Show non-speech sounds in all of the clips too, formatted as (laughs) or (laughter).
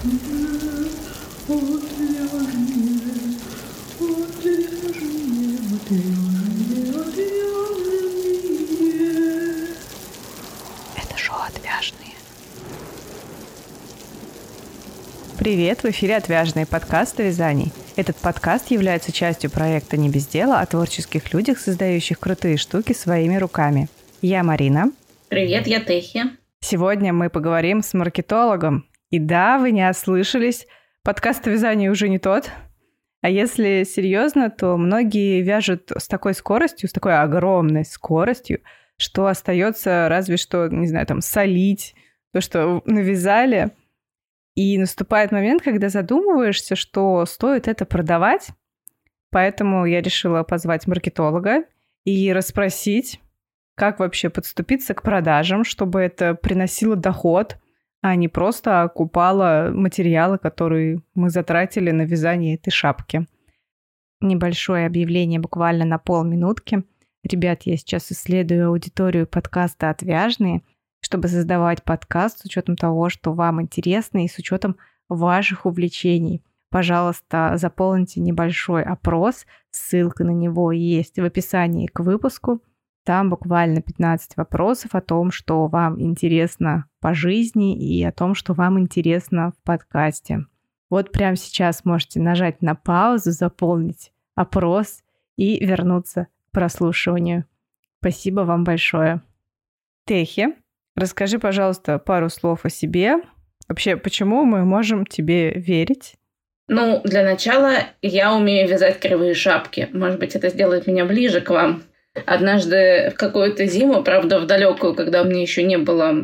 Это шоу «Отвяжные». Привет, в эфире «Отвяжные» подкаст о вязании. Этот подкаст является частью проекта «Не без дела» о творческих людях, создающих крутые штуки своими руками. Я Марина. Привет, я Техи. Сегодня мы поговорим с маркетологом. И да, вы не ослышались, подкаст о вязании уже не тот. А если серьезно, то многие вяжут с такой скоростью, с такой огромной скоростью, что остается разве что, не знаю, там, солить то, что навязали. И наступает момент, когда задумываешься, что стоит это продавать. Поэтому я решила позвать маркетолога и расспросить, как вообще подступиться к продажам, чтобы это приносило доход, а не просто окупало материалы, которые мы затратили на вязание этой шапки. Небольшое объявление буквально на полминутки. Ребят, я сейчас исследую аудиторию подкаста «Отвяжные», чтобы создавать подкаст с учетом того, что вам интересно и с учетом ваших увлечений. Пожалуйста, заполните небольшой опрос, ссылка на него есть в описании к выпуску. Там буквально 15 вопросов о том, что вам интересно по жизни и о том, что вам интересно в подкасте. Вот прямо сейчас можете нажать на паузу, заполнить опрос и вернуться к прослушиванию. Спасибо вам большое. Техи, расскажи, пожалуйста, пару слов о себе. Вообще, почему мы можем тебе верить? Ну, для начала я умею вязать кривые шапки. Может быть, это сделает меня ближе к вам. Однажды в какую-то зиму, правда, в далекую, когда у меня еще не было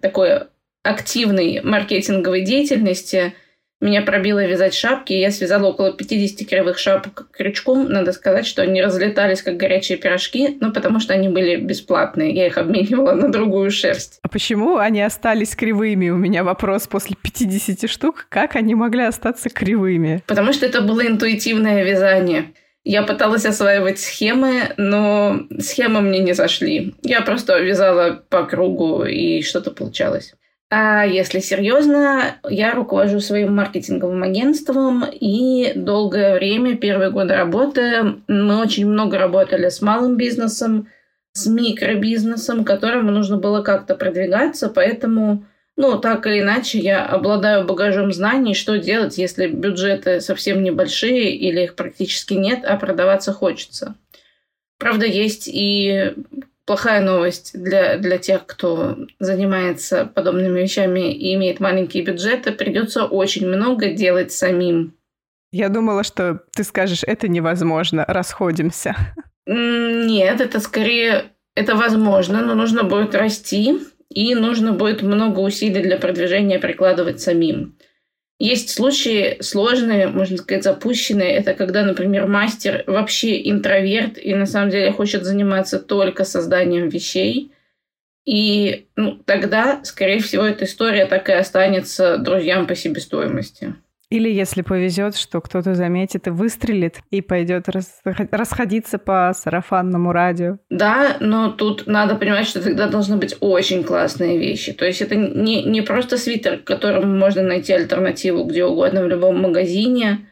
такой активной маркетинговой деятельности, меня пробило вязать шапки, и я связала около 50 кривых шапок крючком. Надо сказать, что они разлетались, как горячие пирожки, ну, потому что они были бесплатные. Я их обменивала на другую шерсть. А почему они остались кривыми? У меня вопрос после 50 штук. Как они могли остаться кривыми? Потому что это было интуитивное вязание. Я пыталась осваивать схемы, но схемы мне не зашли. Я просто вязала по кругу, и что-то получалось. А если серьезно, я руковожу своим маркетинговым агентством, и долгое время, первые годы работы, мы очень много работали с малым бизнесом, с микробизнесом, которому нужно было как-то продвигаться, поэтому ну, так или иначе, я обладаю багажом знаний, что делать, если бюджеты совсем небольшие или их практически нет, а продаваться хочется. Правда, есть и плохая новость для, для тех, кто занимается подобными вещами и имеет маленькие бюджеты. Придется очень много делать самим. Я думала, что ты скажешь, это невозможно, расходимся. Нет, это скорее, это возможно, но нужно будет расти, и нужно будет много усилий для продвижения прикладывать самим. Есть случаи сложные, можно сказать, запущенные. Это когда, например, мастер вообще интроверт и на самом деле хочет заниматься только созданием вещей. И ну, тогда, скорее всего, эта история так и останется друзьям по себестоимости. Или если повезет, что кто-то заметит и выстрелит, и пойдет рас... расходиться по сарафанному радио. Да, но тут надо понимать, что тогда должны быть очень классные вещи. То есть это не, не просто свитер, которому можно найти альтернативу где угодно в любом магазине,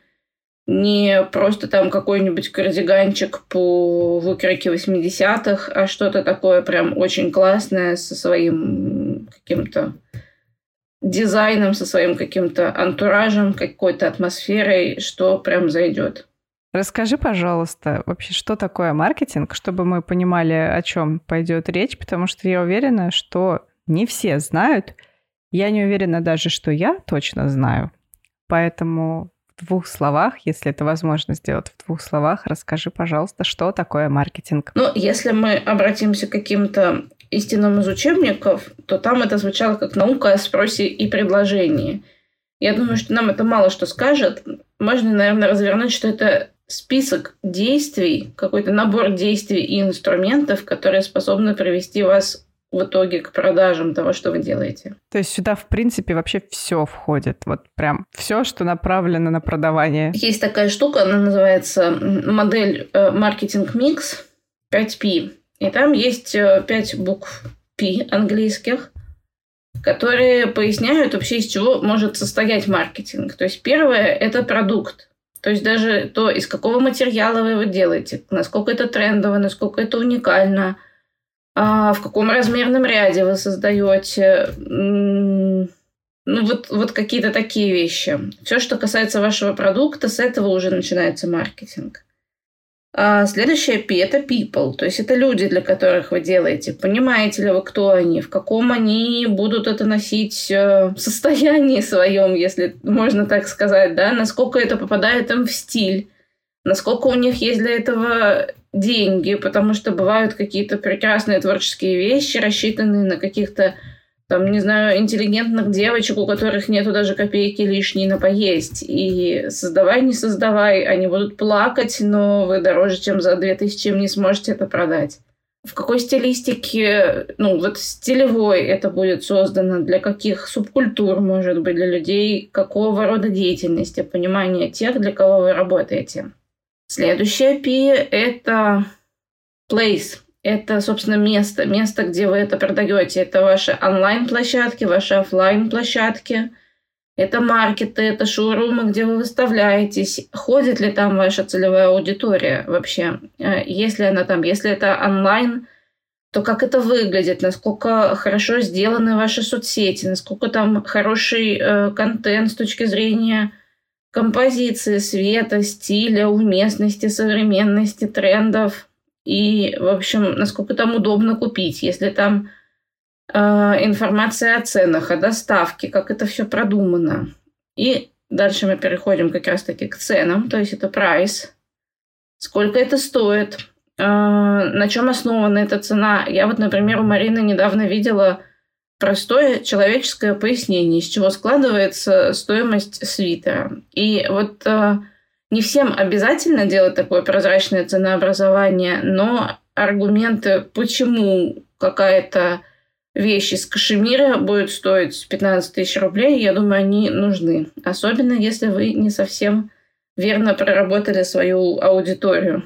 не просто там какой-нибудь кардиганчик по выкройке 80-х, а что-то такое прям очень классное со своим каким-то дизайном, со своим каким-то антуражем, какой-то атмосферой, что прям зайдет. Расскажи, пожалуйста, вообще, что такое маркетинг, чтобы мы понимали, о чем пойдет речь, потому что я уверена, что не все знают. Я не уверена даже, что я точно знаю. Поэтому в двух словах, если это возможно сделать в двух словах, расскажи, пожалуйста, что такое маркетинг. Ну, если мы обратимся к каким-то истинным из учебников, то там это звучало как наука о спросе и предложении. Я думаю, что нам это мало что скажет. Можно, наверное, развернуть, что это список действий, какой-то набор действий и инструментов, которые способны привести вас в итоге к продажам того, что вы делаете. То есть сюда, в принципе, вообще все входит. Вот прям все, что направлено на продавание. Есть такая штука, она называется модель э, маркетинг микс 5P. И там есть э, пять букв P английских. которые поясняют вообще, из чего может состоять маркетинг. То есть первое – это продукт. То есть даже то, из какого материала вы его делаете, насколько это трендово, насколько это уникально, а в каком размерном ряде вы создаете. Ну, вот, вот какие-то такие вещи. Все, что касается вашего продукта, с этого уже начинается маркетинг. А следующее P – это people, то есть это люди, для которых вы делаете. Понимаете ли вы, кто они, в каком они будут это носить э, состоянии своем, если можно так сказать, да, насколько это попадает им в стиль, насколько у них есть для этого деньги, потому что бывают какие-то прекрасные творческие вещи, рассчитанные на каких-то там, не знаю, интеллигентных девочек, у которых нету даже копейки лишней на поесть. И создавай, не создавай, они будут плакать, но вы дороже, чем за 2000 им не сможете это продать. В какой стилистике, ну, вот стилевой это будет создано, для каких субкультур, может быть, для людей, какого рода деятельности, понимание тех, для кого вы работаете. Следующее P – это place – это, собственно, место, место, где вы это продаете. Это ваши онлайн-площадки, ваши офлайн площадки это маркеты, это шоурумы, где вы выставляетесь. Ходит ли там ваша целевая аудитория вообще? Э, если она там, если это онлайн, то как это выглядит, насколько хорошо сделаны ваши соцсети, насколько там хороший э, контент с точки зрения композиции, света, стиля, уместности, современности, трендов. И, в общем, насколько там удобно купить, если там э, информация о ценах, о доставке, как это все продумано. И дальше мы переходим как раз-таки к ценам, то есть это прайс, сколько это стоит, э, на чем основана эта цена. Я вот, например, у Марины недавно видела простое человеческое пояснение, из чего складывается стоимость свитера. И вот э, не всем обязательно делать такое прозрачное ценообразование, но аргументы, почему какая-то вещь из кашемира будет стоить 15 тысяч рублей, я думаю, они нужны. Особенно, если вы не совсем верно проработали свою аудиторию.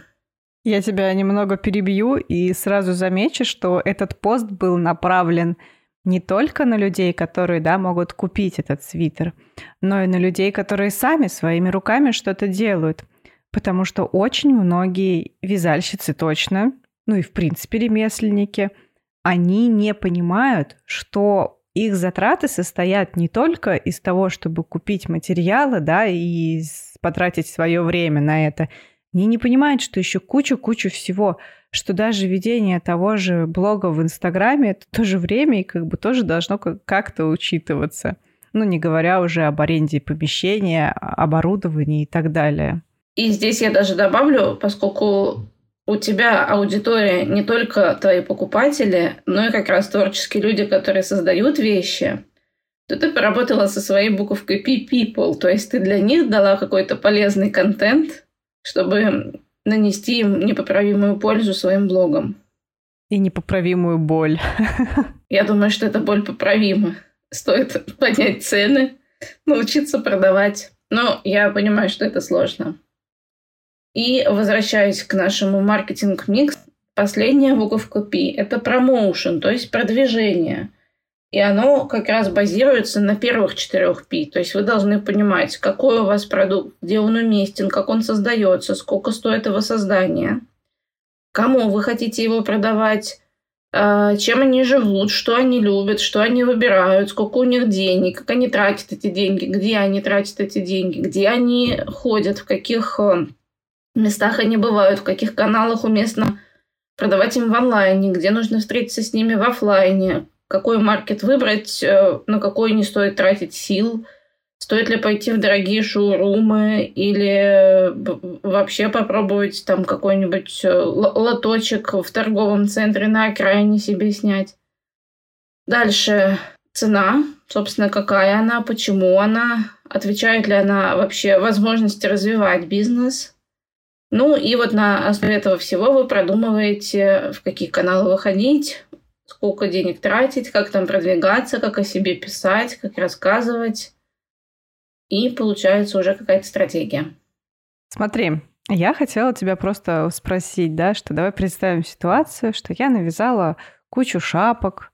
Я тебя немного перебью и сразу замечу, что этот пост был направлен не только на людей, которые, да, могут купить этот свитер, но и на людей, которые сами своими руками что-то делают. Потому что очень многие вязальщицы точно, ну и в принципе ремесленники, они не понимают, что их затраты состоят не только из того, чтобы купить материалы, да, и потратить свое время на это. Они не понимают, что еще кучу-кучу всего – что даже ведение того же блога в Инстаграме это тоже время и как бы тоже должно как-то учитываться. Ну, не говоря уже об аренде помещения, оборудовании и так далее. И здесь я даже добавлю, поскольку у тебя аудитория не только твои покупатели, но и как раз творческие люди, которые создают вещи, то ты поработала со своей буковкой P-People, то есть ты для них дала какой-то полезный контент, чтобы нанести им непоправимую пользу своим блогом. И непоправимую боль. (laughs) Я думаю, что эта боль поправима. Стоит поднять цены, научиться продавать. Но я понимаю, что это сложно. И возвращаясь к нашему маркетинг-микс, последняя буковка P – это промоушен, то есть продвижение – и оно как раз базируется на первых четырех P. То есть вы должны понимать, какой у вас продукт, где он уместен, как он создается, сколько стоит его создание, кому вы хотите его продавать, а, чем они живут, что они любят, что они выбирают, сколько у них денег, как они тратят эти деньги, где они тратят эти деньги, где они ходят, в каких э, местах они бывают, в каких каналах уместно продавать им в онлайне, где нужно встретиться с ними в офлайне, какой маркет выбрать, э, на какой не стоит тратить сил, стоит ли пойти в дорогие шоурумы или вообще попробовать там какой-нибудь э, лоточек в торговом центре на окраине себе снять. Дальше цена, собственно, какая она, почему она, отвечает ли она вообще возможности развивать бизнес. Ну и вот на основе этого всего вы продумываете, в какие каналы выходить, сколько денег тратить, как там продвигаться, как о себе писать, как рассказывать. И получается уже какая-то стратегия. Смотри, я хотела тебя просто спросить, да, что давай представим ситуацию, что я навязала кучу шапок,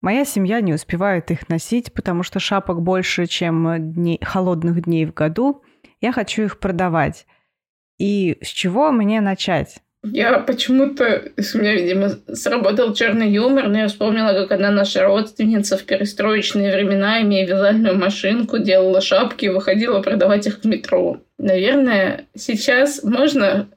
Моя семья не успевает их носить, потому что шапок больше, чем дней, холодных дней в году. Я хочу их продавать. И с чего мне начать? Я почему-то, у меня, видимо, сработал черный юмор, но я вспомнила, как одна наша родственница в перестроечные времена, имея вязальную машинку, делала шапки и выходила продавать их в метро. Наверное, сейчас можно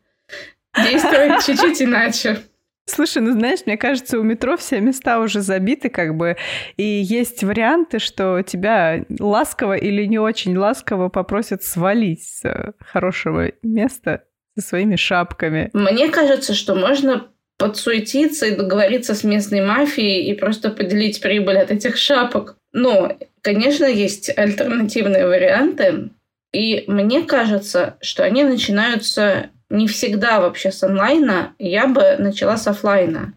действовать (laughs) чуть-чуть иначе. Слушай, ну знаешь, мне кажется, у метро все места уже забиты, как бы, и есть варианты, что тебя ласково или не очень ласково попросят свалить с хорошего места со своими шапками. Мне кажется, что можно подсуетиться и договориться с местной мафией и просто поделить прибыль от этих шапок. Но, конечно, есть альтернативные варианты, и мне кажется, что они начинаются не всегда вообще с онлайна, я бы начала с офлайна.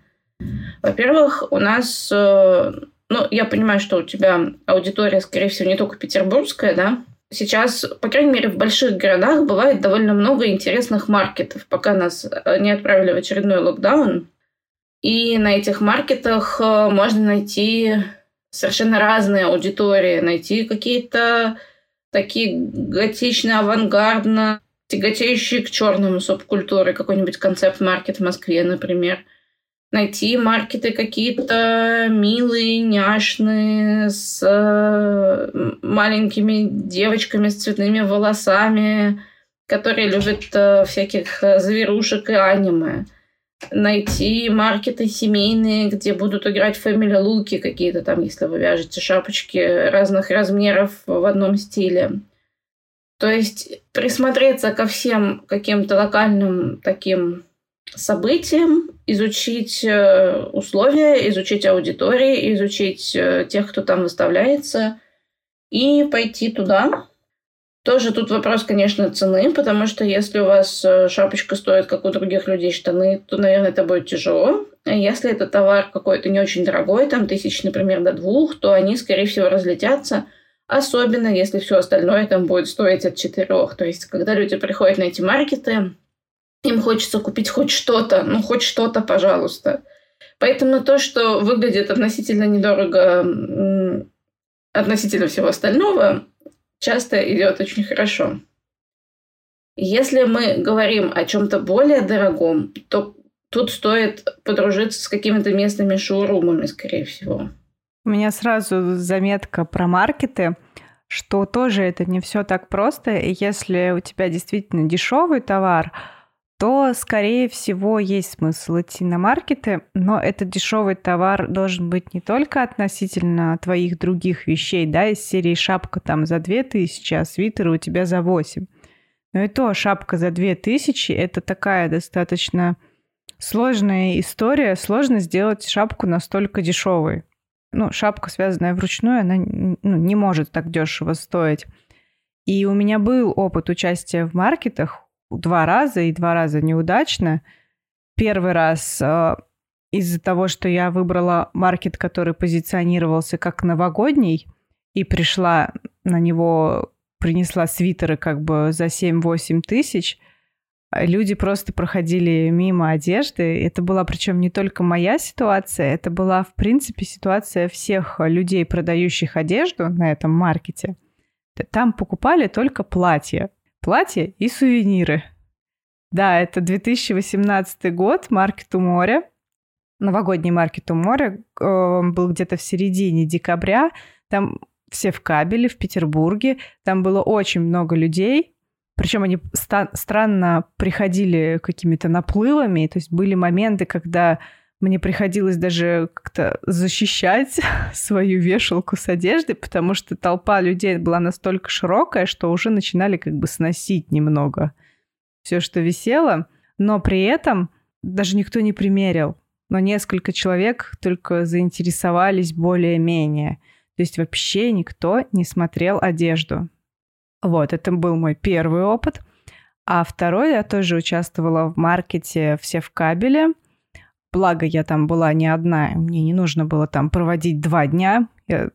Во-первых, у нас, э, ну, я понимаю, что у тебя аудитория, скорее всего, не только петербургская, да, сейчас, по крайней мере, в больших городах бывает довольно много интересных маркетов, пока нас э, не отправили в очередной локдаун. И на этих маркетах э, можно найти совершенно разные аудитории, найти какие-то такие готичные, авангардно тяготеющие к черному субкультуре, какой-нибудь концепт-маркет в Москве, например – найти маркеты какие-то милые, няшные, с э, маленькими девочками с цветными волосами, которые любят э, всяких э, зверушек и аниме. Найти маркеты семейные, где будут играть фэмили луки какие-то там, если вы вяжете шапочки разных размеров в одном стиле. То есть присмотреться ко всем каким-то локальным таким событиям, изучить э, условия, изучить аудитории, изучить э, тех, кто там выставляется, и пойти туда. Тоже тут вопрос, конечно, цены, потому что если у вас э, шапочка стоит, как у других людей, штаны, то, наверное, это будет тяжело. А если это товар какой-то не очень дорогой, там тысяч, например, до двух, то они, скорее всего, разлетятся. Особенно, если все остальное там будет стоить от четырех. То есть, когда люди приходят на эти маркеты, им хочется купить хоть что-то, ну хоть что-то, пожалуйста. Поэтому то, что выглядит относительно недорого относительно всего остального, часто идет очень хорошо. Если мы говорим о чем-то более дорогом, то тут стоит подружиться с какими-то местными шоурумами, скорее всего. У меня сразу заметка про маркеты, что тоже это не все так просто. И если у тебя действительно дешевый товар, то, скорее всего, есть смысл идти на маркеты, но этот дешевый товар должен быть не только относительно твоих других вещей, да, из серии шапка там за 2000, а свитер у тебя за 8. Но и то шапка за 2000 – это такая достаточно сложная история. Сложно сделать шапку настолько дешевой. Ну, шапка, связанная вручную, она ну, не может так дешево стоить. И у меня был опыт участия в маркетах два раза и два раза неудачно. Первый раз э, из-за того, что я выбрала маркет, который позиционировался как новогодний, и пришла на него, принесла свитеры как бы за 7-8 тысяч, люди просто проходили мимо одежды. Это была причем не только моя ситуация, это была, в принципе, ситуация всех людей, продающих одежду на этом маркете. Там покупали только платья платья и сувениры. Да, это 2018 год, маркет у моря. Новогодний маркет у моря он был где-то в середине декабря. Там все в кабеле в Петербурге. Там было очень много людей. Причем они странно приходили какими-то наплывами. То есть были моменты, когда мне приходилось даже как-то защищать (laughs) свою вешалку с одеждой, потому что толпа людей была настолько широкая, что уже начинали как бы сносить немного все, что висело. Но при этом даже никто не примерил. Но несколько человек только заинтересовались более-менее. То есть вообще никто не смотрел одежду. Вот, это был мой первый опыт. А второй, я тоже участвовала в маркете «Все в кабеле», Благо, я там была не одна, мне не нужно было там проводить два дня. Я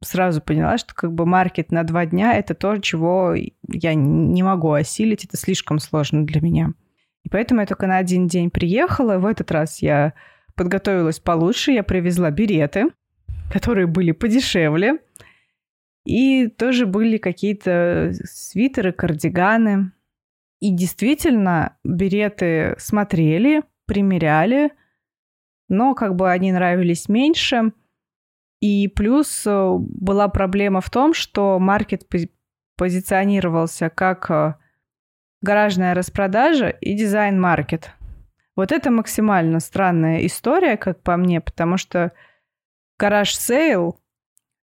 сразу поняла, что как бы маркет на два дня – это то, чего я не могу осилить, это слишком сложно для меня. И поэтому я только на один день приехала. В этот раз я подготовилась получше, я привезла береты. которые были подешевле. И тоже были какие-то свитеры, кардиганы. И действительно, береты смотрели, примеряли, но как бы они нравились меньше. И плюс э, была проблема в том, что маркет позиционировался как э, гаражная распродажа и дизайн-маркет. Вот это максимально странная история, как по мне, потому что garage sale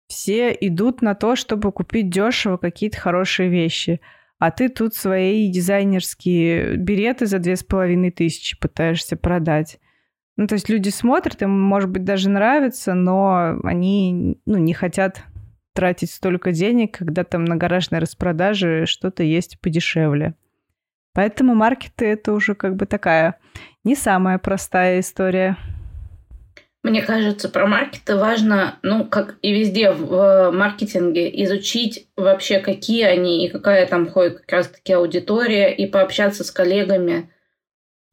все идут на то, чтобы купить дешево какие-то хорошие вещи. А ты тут свои дизайнерские береты за две с половиной тысячи пытаешься продать. Ну, то есть люди смотрят, им, может быть, даже нравится, но они ну, не хотят тратить столько денег, когда там на гаражной распродаже что-то есть подешевле. Поэтому маркеты — это уже как бы такая не самая простая история. Мне кажется, про маркеты важно, ну, как и везде в маркетинге, изучить вообще, какие они и какая там ходит как раз-таки аудитория, и пообщаться с коллегами,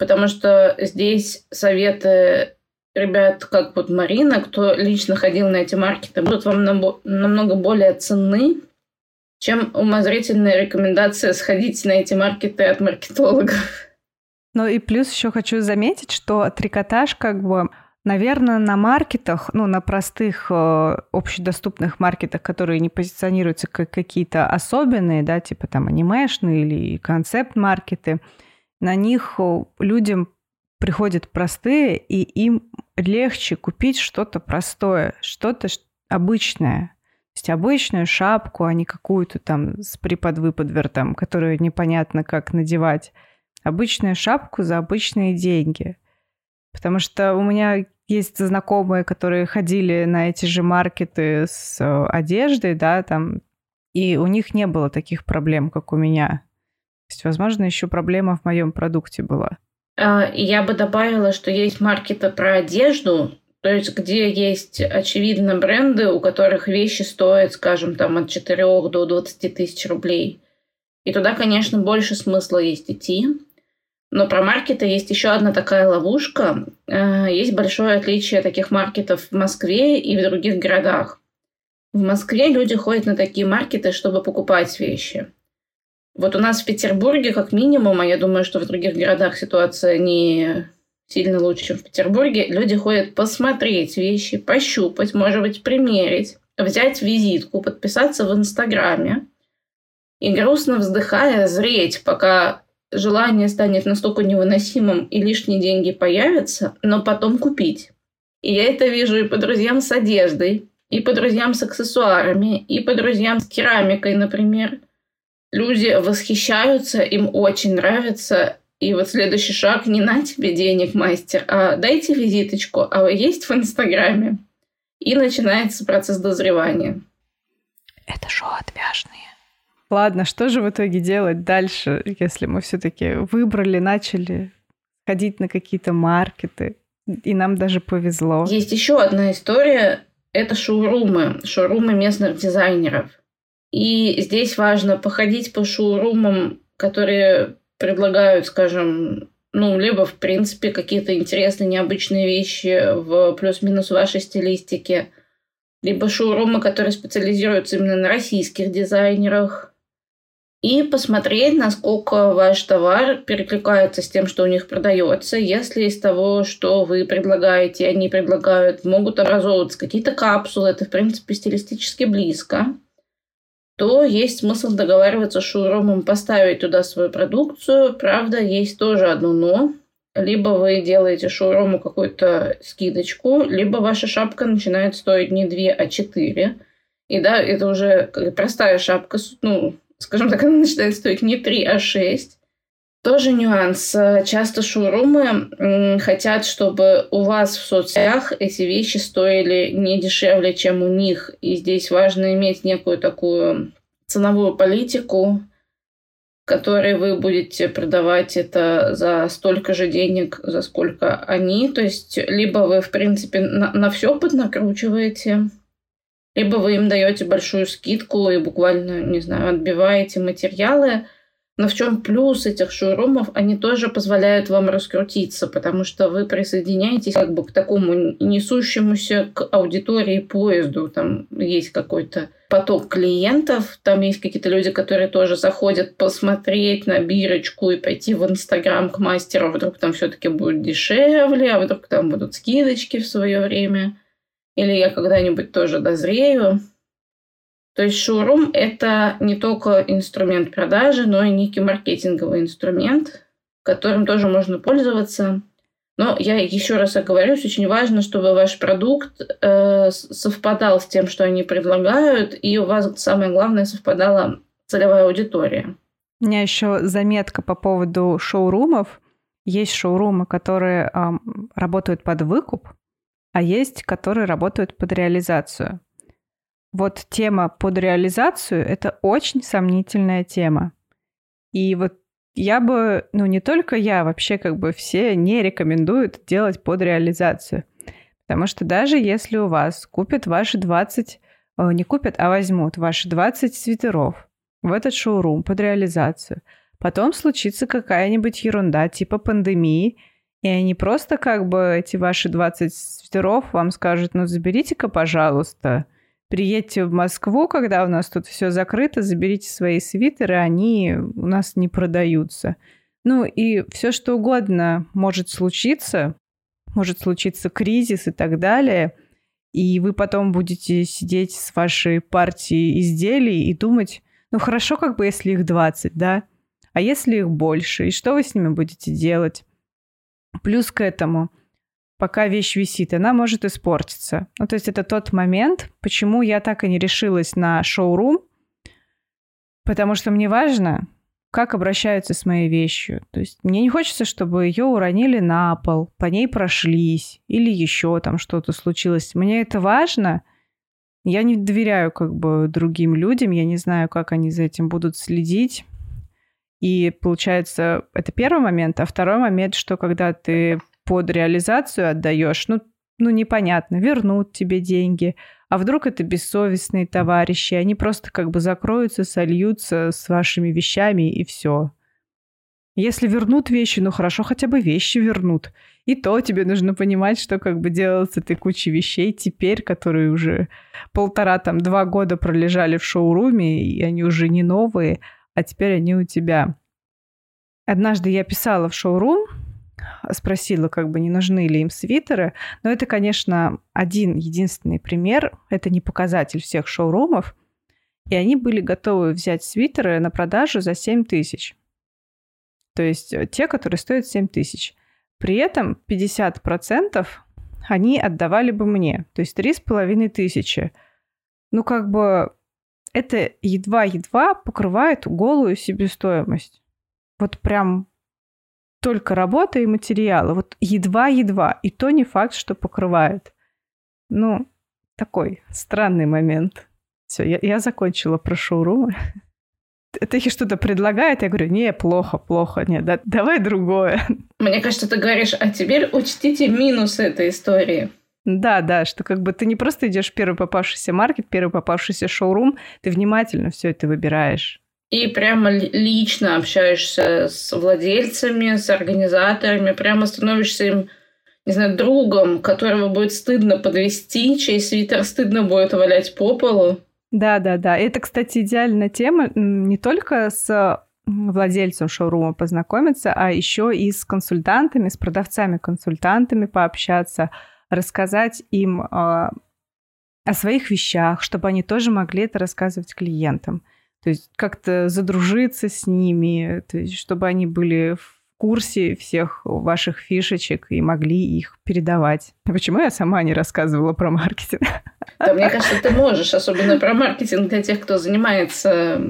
потому что здесь советы ребят, как вот Марина, кто лично ходил на эти маркеты, будут вам намного более ценны, чем умозрительная рекомендация сходить на эти маркеты от маркетологов. Ну и плюс еще хочу заметить, что трикотаж как бы Наверное, на маркетах, ну, на простых э, общедоступных маркетах, которые не позиционируются как какие-то особенные, да, типа там анимешные или концепт-маркеты, на них э, людям приходят простые, и им легче купить что-то простое, что-то обычное. То есть обычную шапку, а не какую-то там с приподвыподвертом, которую непонятно как надевать. Обычную шапку за обычные деньги. Потому что у меня есть знакомые, которые ходили на эти же маркеты с э, одеждой, да, там, и у них не было таких проблем, как у меня. Есть, возможно, еще проблема в моем продукте была. А, я бы добавила, что есть маркеты про одежду, то есть где есть, очевидно, бренды, у которых вещи стоят, скажем, там от 4 до 20 тысяч рублей. И туда, конечно, больше смысла есть идти. Но про маркеты есть еще одна такая ловушка. Э, есть большое отличие таких маркетов в Москве и в других городах. В Москве люди ходят на такие маркеты, чтобы покупать вещи. Вот у нас в Петербурге, как минимум, а я думаю, что в других городах ситуация не сильно лучше, чем в Петербурге, люди ходят посмотреть вещи, пощупать, может быть, примерить, взять визитку, подписаться в Инстаграме и грустно вздыхая, зреть, пока желание станет настолько невыносимым и лишние деньги появятся, но потом купить. И я это вижу и по друзьям с одеждой, и по друзьям с аксессуарами, и по друзьям с керамикой, например. Люди восхищаются, им очень нравится. И вот следующий шаг не на тебе денег, мастер, а дайте визиточку, а вы есть в Инстаграме. И начинается процесс дозревания. Это шоу отвяжные. Ладно, что же в итоге делать дальше, если мы все-таки выбрали, начали ходить на какие-то маркеты, и нам даже повезло. Есть еще одна история. Это шоурумы, шоурумы местных дизайнеров. И здесь важно походить по шоурумам, которые предлагают, скажем, ну, либо, в принципе, какие-то интересные, необычные вещи в плюс-минус вашей стилистике, либо шоурумы, которые специализируются именно на российских дизайнерах, и посмотреть, насколько ваш товар перекликается с тем, что у них продается. Если из того, что вы предлагаете, они предлагают, могут образовываться какие-то капсулы, это, в принципе, стилистически близко, то есть смысл договариваться с шоурумом поставить туда свою продукцию. Правда, есть тоже одно но. Либо вы делаете шоуруму какую-то скидочку, либо ваша шапка начинает стоить не 2, а 4. И да, это уже простая шапка, ну, скажем так, (laughs) она начинает стоить не 3, а 6. Тоже нюанс. Часто шоурумы хотят, чтобы у вас в соцсетях эти вещи стоили не дешевле, чем у них. И здесь важно иметь некую такую ценовую политику, которой вы будете продавать это за столько же денег, за сколько они. То есть, либо вы, в принципе, на, на все поднакручиваете, либо вы им даете большую скидку и буквально, не знаю, отбиваете материалы. Но в чем плюс этих шоурумов? Они тоже позволяют вам раскрутиться, потому что вы присоединяетесь как бы к такому несущемуся к аудитории поезду. Там есть какой-то поток клиентов, там есть какие-то люди, которые тоже заходят посмотреть на бирочку и пойти в Инстаграм к мастеру, вдруг там все-таки будет дешевле, а вдруг там будут скидочки в свое время. Или я когда-нибудь тоже дозрею. То есть шоурум – это не только инструмент продажи, но и некий маркетинговый инструмент, которым тоже можно пользоваться. Но я еще раз оговорюсь, очень важно, чтобы ваш продукт э, совпадал с тем, что они предлагают, и у вас самое главное совпадала целевая аудитория. У меня еще заметка по поводу шоурумов. Есть шоурумы, которые э, работают под выкуп, а есть, которые работают под реализацию вот тема под реализацию — это очень сомнительная тема. И вот я бы, ну не только я, вообще как бы все не рекомендуют делать под реализацию. Потому что даже если у вас купят ваши 20, не купят, а возьмут ваши 20 свитеров в этот шоурум под реализацию, потом случится какая-нибудь ерунда типа пандемии, и они просто как бы эти ваши 20 свитеров вам скажут, ну заберите-ка, пожалуйста, приедьте в Москву, когда у нас тут все закрыто, заберите свои свитеры, они у нас не продаются. Ну и все что угодно может случиться, может случиться кризис и так далее, и вы потом будете сидеть с вашей партией изделий и думать, ну хорошо, как бы если их 20, да? А если их больше? И что вы с ними будете делать? Плюс к этому – пока вещь висит, она может испортиться. Ну, то есть это тот момент, почему я так и не решилась на шоурум, потому что мне важно, как обращаются с моей вещью. То есть мне не хочется, чтобы ее уронили на пол, по ней прошлись, или еще там что-то случилось. Мне это важно. Я не доверяю как бы другим людям, я не знаю, как они за этим будут следить. И получается, это первый момент. А второй момент, что когда ты под реализацию отдаешь, ну, ну непонятно, вернут тебе деньги. А вдруг это бессовестные товарищи, они просто как бы закроются, сольются с вашими вещами и все. Если вернут вещи, ну хорошо, хотя бы вещи вернут. И то тебе нужно понимать, что как бы делать с этой кучей вещей теперь, которые уже полтора, там, два года пролежали в шоуруме, и они уже не новые, а теперь они у тебя. Однажды я писала в шоурум, спросила, как бы не нужны ли им свитеры. Но это, конечно, один единственный пример. Это не показатель всех шоурумов. И они были готовы взять свитеры на продажу за 7 тысяч. То есть э, те, которые стоят 7 тысяч. При этом 50% они отдавали бы мне. То есть 3,5 тысячи. Ну, как бы это едва-едва покрывает голую себестоимость. Вот прям только работа и материалы. Вот едва-едва. И то не факт, что покрывает. Ну, такой странный момент. Все, я, я закончила про шоурумы. (laughs) Еще что-то предлагает, я говорю, не, плохо, плохо, нет, да, давай другое. (laughs) Мне кажется, ты говоришь, а теперь учтите минусы этой истории. Да, да, что как бы ты не просто идешь в первый попавшийся маркет, первый попавшийся шоурум, ты внимательно все это выбираешь и прямо лично общаешься с владельцами, с организаторами, прямо становишься им, не знаю, другом, которого будет стыдно подвести, чей свитер стыдно будет валять по полу. Да, да, да. Это, кстати, идеальная тема не только с владельцем шоурума познакомиться, а еще и с консультантами, с продавцами-консультантами пообщаться, рассказать им э, о своих вещах, чтобы они тоже могли это рассказывать клиентам. То есть как-то задружиться с ними, то есть чтобы они были в курсе всех ваших фишечек и могли их передавать. Почему я сама не рассказывала про маркетинг? Да, мне кажется, ты можешь, особенно про маркетинг для тех, кто занимается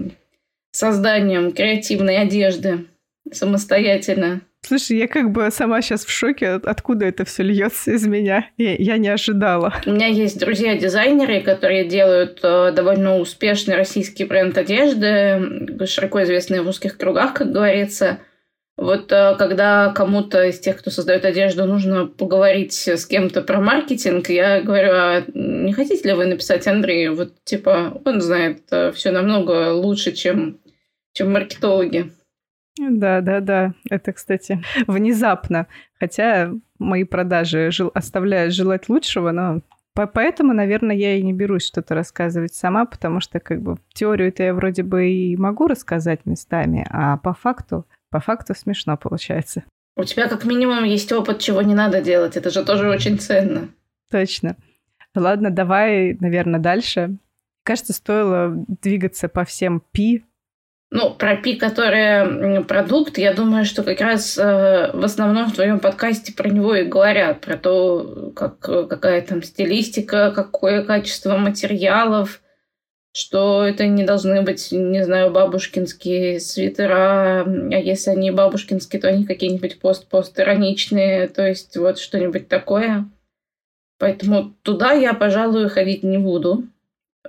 созданием креативной одежды самостоятельно. Слушай, я как бы сама сейчас в шоке, откуда это все льется из меня. Я, я не ожидала. У меня есть друзья-дизайнеры, которые делают э, довольно успешный российский бренд одежды, широко известный в узких кругах, как говорится. Вот э, когда кому-то из тех, кто создает одежду, нужно поговорить с кем-то про маркетинг, я говорю, а не хотите ли вы написать Андрею? Вот типа он знает э, все намного лучше, чем, чем маркетологи. Да, да, да. Это, кстати, внезапно. Хотя мои продажи жил, оставляют желать лучшего, но по поэтому, наверное, я и не берусь что-то рассказывать сама, потому что как бы теорию-то я вроде бы и могу рассказать местами, а по факту, по факту смешно получается. У тебя как минимум есть опыт, чего не надо делать. Это же тоже очень ценно. Точно. Ладно, давай, наверное, дальше. Кажется, стоило двигаться по всем пи, ну, про пи, который продукт, я думаю, что как раз э, в основном в твоем подкасте про него и говорят, про то, как, какая там стилистика, какое качество материалов, что это не должны быть, не знаю, бабушкинские свитера, а если они бабушкинские, то они какие-нибудь пост-пост-ироничные, то есть вот что-нибудь такое. Поэтому туда я, пожалуй, ходить не буду.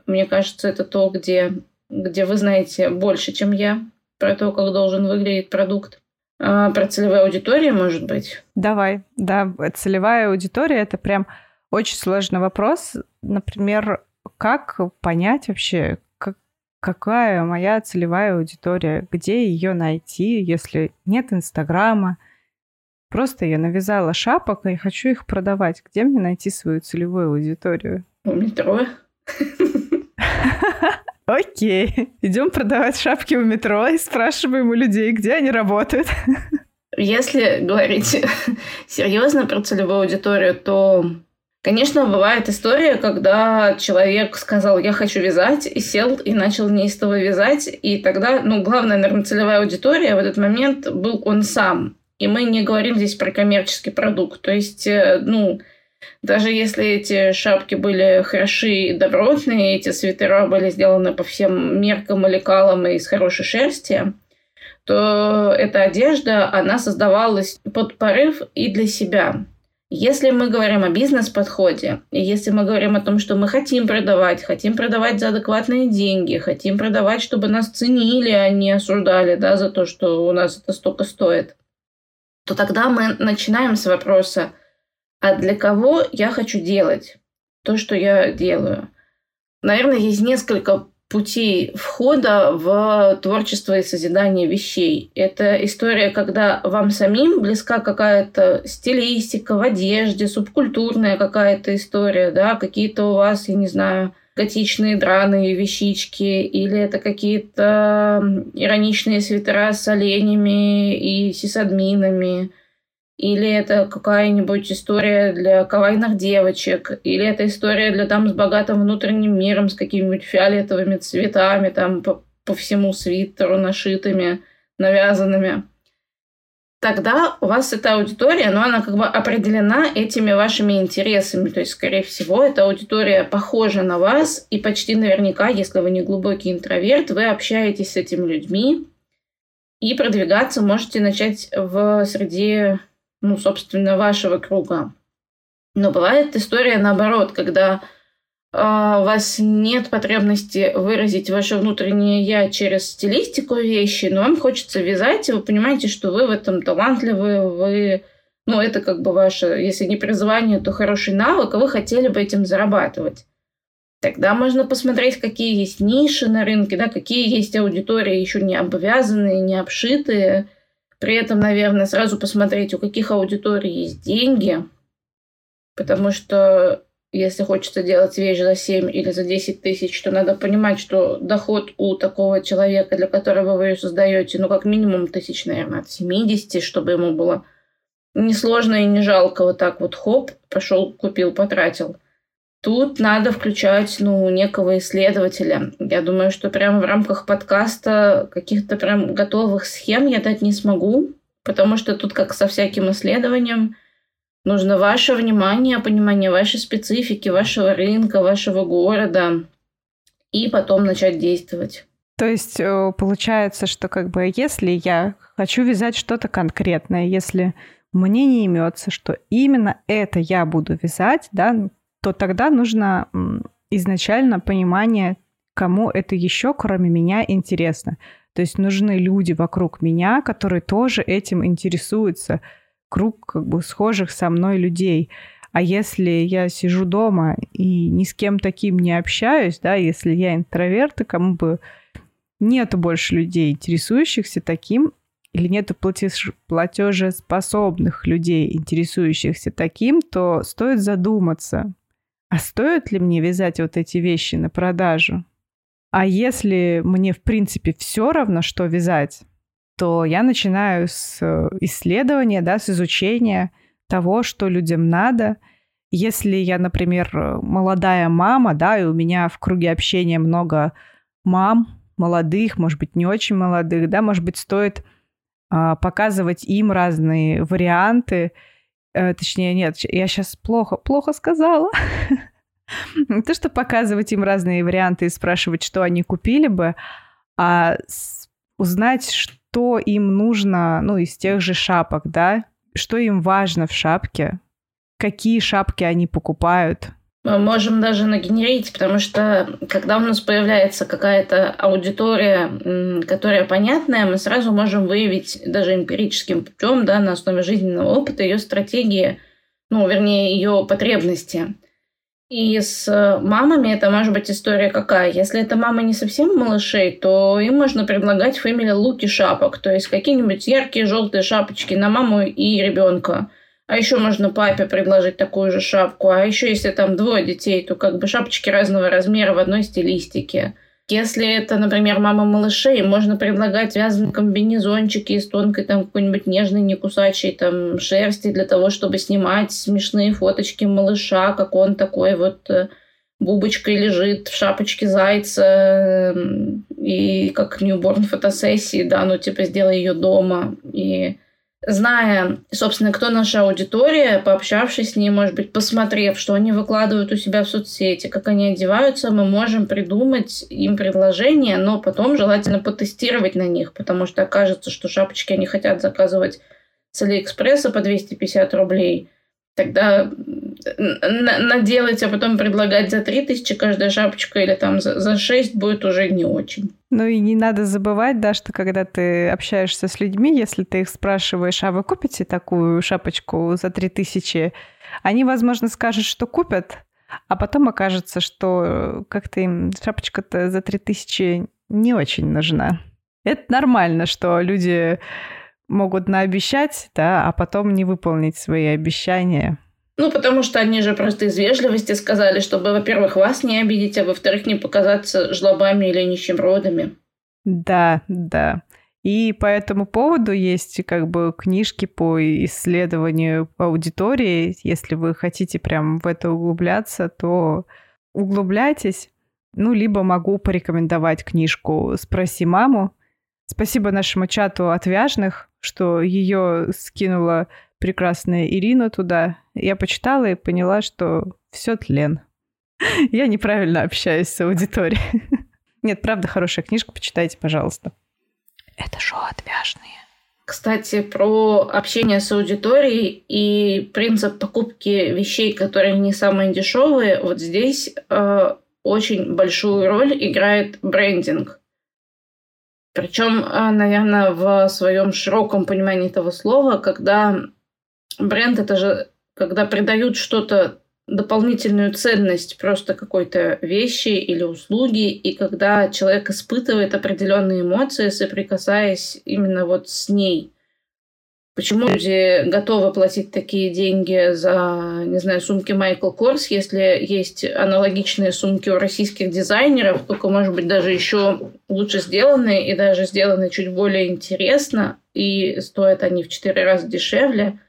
Мне кажется, это то, где где вы знаете больше, чем я, про то, как должен выглядеть продукт. А про целевую аудиторию, может быть? Давай. Да, целевая аудитория – это прям очень сложный вопрос. Например, как понять вообще, как, какая моя целевая аудитория, где ее найти, если нет Инстаграма, Просто я навязала шапок и хочу их продавать. Где мне найти свою целевую аудиторию? У метро. (laughs) Окей. (laughs) Идем продавать шапки у метро и спрашиваем у людей, где они работают. Если говорить (laughs) серьезно про целевую аудиторию, то, конечно, бывает история, когда человек сказал, я хочу вязать, и сел и начал неистово вязать, и тогда, ну, главная, наверное, целевая аудитория в этот момент был он сам. И мы не говорим здесь про коммерческий продукт. То есть, э, ну, даже если эти шапки были хороши и добротные, эти свитера были сделаны по всем меркам и лекалам и из хорошей шерсти, то эта одежда, она создавалась под порыв и для себя. Если мы говорим о бизнес-подходе, если мы говорим о том, что мы хотим продавать, хотим продавать за адекватные деньги, хотим продавать, чтобы нас ценили, а не осуждали да, за то, что у нас это столько стоит, то тогда мы начинаем с вопроса – а для кого я хочу делать то, что я делаю. Наверное, есть несколько путей входа в творчество и созидание вещей. Это история, когда вам самим близка какая-то стилистика в одежде, субкультурная какая-то история, да, какие-то у вас, я не знаю, готичные драные вещички, или это какие-то ироничные свитера с оленями и сисадминами, или это какая-нибудь история для кавайных девочек, или это история для там с богатым внутренним миром, с какими-нибудь фиолетовыми цветами, там по, по всему свитеру нашитыми, навязанными. Тогда у вас эта аудитория, но она как бы определена этими вашими интересами. То есть, скорее всего, эта аудитория похожа на вас, и почти наверняка, если вы не глубокий интроверт, вы общаетесь с этими людьми, и продвигаться можете начать в среде ну, собственно, вашего круга. Но бывает история наоборот, когда э, у вас нет потребности выразить ваше внутреннее я через стилистику вещи, но вам хочется вязать, и вы понимаете, что вы в этом талантливы, вы, ну, это как бы ваше, если не призвание, то хороший навык, а вы хотели бы этим зарабатывать. Тогда можно посмотреть, какие есть ниши на рынке, да, какие есть аудитории еще не обвязанные, не обшитые, при этом, наверное, сразу посмотреть, у каких аудиторий есть деньги, потому что если хочется делать вещь за 7 или за 10 тысяч, то надо понимать, что доход у такого человека, для которого вы ее создаете, ну, как минимум тысяч, наверное, от 70, чтобы ему было несложно и не жалко вот так вот хоп, пошел, купил, потратил. Тут надо включать, ну, некого исследователя. Я думаю, что прямо в рамках подкаста каких-то прям готовых схем я дать не смогу, потому что тут, как со всяким исследованием, нужно ваше внимание, понимание вашей специфики, вашего рынка, вашего города, и потом начать действовать. То есть э, получается, что как бы если я хочу вязать что-то конкретное, если мне не имется, что именно это я буду вязать, да, то тогда нужно изначально понимание, кому это еще, кроме меня, интересно. То есть нужны люди вокруг меня, которые тоже этим интересуются, круг как бы схожих со мной людей. А если я сижу дома и ни с кем таким не общаюсь, да, если я интроверт, и кому бы нету больше людей, интересующихся таким, или нету платеж... платежеспособных людей, интересующихся таким, то стоит задуматься, а стоит ли мне вязать вот эти вещи на продажу? А если мне, в принципе, все равно, что вязать, то я начинаю с э, исследования, да, с изучения того, что людям надо. Если я, например, молодая мама, да, и у меня в круге общения много мам, молодых, может быть, не очень молодых, да, может быть, стоит а, показывать им разные варианты. А, точнее, нет, я сейчас плохо, плохо сказала. Не то, что показывать им разные варианты и спрашивать, что они купили бы, а узнать, что им нужно, ну, из тех же шапок, да, что им важно в шапке, какие шапки они покупают, мы можем даже нагенерить, потому что когда у нас появляется какая-то аудитория, которая понятная, мы сразу можем выявить даже эмпирическим путем, да, на основе жизненного опыта ее стратегии, ну, вернее, ее потребности. И с мамами это может быть история какая? Если это мама не совсем малышей, то им можно предлагать фэмили луки шапок, то есть какие-нибудь яркие желтые шапочки на маму и ребенка – а еще можно папе предложить такую же шапку. А еще если там двое детей, то как бы шапочки разного размера в одной стилистике. Если это, например, мама малышей, можно предлагать вязаные комбинезончики из тонкой там какой-нибудь нежной, не кусачей там шерсти для того, чтобы снимать смешные фоточки малыша, как он такой вот э, бубочкой лежит в шапочке зайца эм, и как ньюборн фотосессии, да, ну типа сделай ее дома. И зная, собственно, кто наша аудитория, пообщавшись с ней, может быть, посмотрев, что они выкладывают у себя в соцсети, как они одеваются, мы можем придумать им предложение, но потом желательно потестировать на них, потому что окажется, что шапочки они хотят заказывать с Алиэкспресса по 250 рублей, тогда наделать, а потом предлагать за 3000 каждая шапочка или там за, за 6 будет уже не очень. Ну и не надо забывать, да, что когда ты общаешься с людьми, если ты их спрашиваешь, а вы купите такую шапочку за 3000, они, возможно, скажут, что купят, а потом окажется, что как-то им шапочка-то за 3000 не очень нужна. Это нормально, что люди могут наобещать, да, а потом не выполнить свои обещания. Ну, потому что они же просто из вежливости сказали, чтобы, во-первых, вас не обидеть, а во-вторых, не показаться жлобами или нищебродами. Да, да. И по этому поводу есть как бы книжки по исследованию аудитории. Если вы хотите прям в это углубляться, то углубляйтесь. Ну, либо могу порекомендовать книжку «Спроси маму». Спасибо нашему чату отвяжных, что ее скинула прекрасная Ирина туда. Я почитала и поняла, что все тлен. (laughs) Я неправильно общаюсь с аудиторией. (laughs) Нет, правда, хорошая книжка, почитайте, пожалуйста. Это шоу «Отвяжные». Кстати, про общение с аудиторией и принцип покупки вещей, которые не самые дешевые, вот здесь э, очень большую роль играет брендинг. Причем, э, наверное, в своем широком понимании этого слова, когда бренд это же когда придают что-то дополнительную ценность просто какой-то вещи или услуги, и когда человек испытывает определенные эмоции, соприкасаясь именно вот с ней. Почему люди готовы платить такие деньги за, не знаю, сумки Майкл Корс, если есть аналогичные сумки у российских дизайнеров, только, может быть, даже еще лучше сделанные и даже сделаны чуть более интересно, и стоят они в четыре раза дешевле –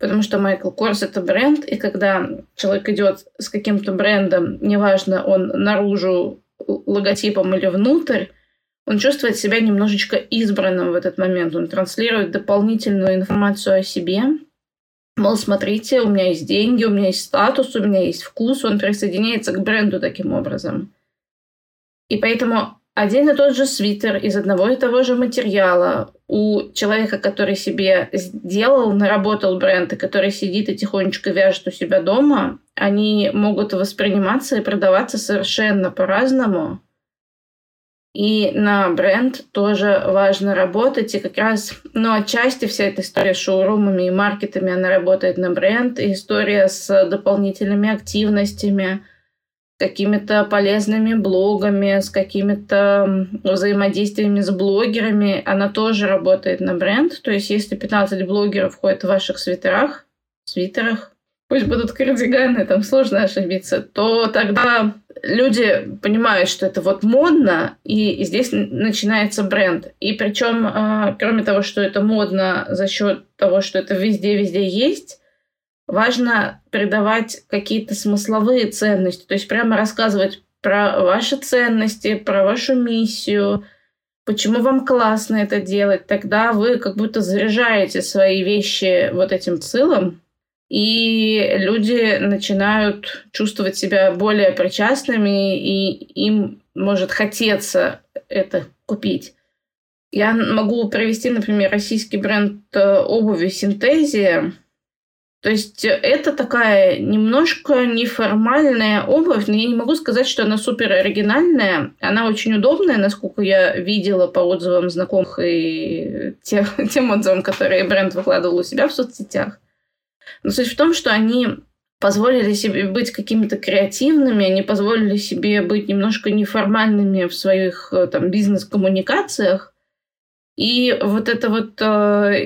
Потому что Майкл Корс это бренд, и когда человек идет с каким-то брендом, неважно, он наружу логотипом или внутрь, он чувствует себя немножечко избранным в этот момент. Он транслирует дополнительную информацию о себе. Мол, смотрите, у меня есть деньги, у меня есть статус, у меня есть вкус. Он присоединяется к бренду таким образом. И поэтому один и тот же свитер из одного и того же материала у человека, который себе сделал, наработал бренд, и который сидит и тихонечко вяжет у себя дома, они могут восприниматься и продаваться совершенно по-разному. И на бренд тоже важно работать. И как раз, ну, отчасти вся эта история с шоурумами и маркетами, она работает на бренд. И история с дополнительными активностями, какими-то полезными блогами, с какими-то взаимодействиями с блогерами, она тоже работает на бренд. То есть, если 15 блогеров ходят в ваших свитерах, свитерах, пусть будут кардиганы, там сложно ошибиться, то тогда люди понимают, что это вот модно, и здесь начинается бренд. И причем, а, кроме того, что это модно за счет того, что это везде-везде есть, важно передавать какие-то смысловые ценности, то есть прямо рассказывать про ваши ценности, про вашу миссию, почему вам классно это делать. Тогда вы как будто заряжаете свои вещи вот этим цилом, и люди начинают чувствовать себя более причастными, и им может хотеться это купить. Я могу привести, например, российский бренд э, обуви «Синтезия», то есть это такая немножко неформальная обувь, но я не могу сказать, что она супер оригинальная. Она очень удобная, насколько я видела по отзывам знакомых и тем, (laughs) тем отзывам, которые бренд выкладывал у себя в соцсетях. Но суть в том, что они позволили себе быть какими-то креативными, они позволили себе быть немножко неформальными в своих э, там бизнес-коммуникациях, и вот эта вот э,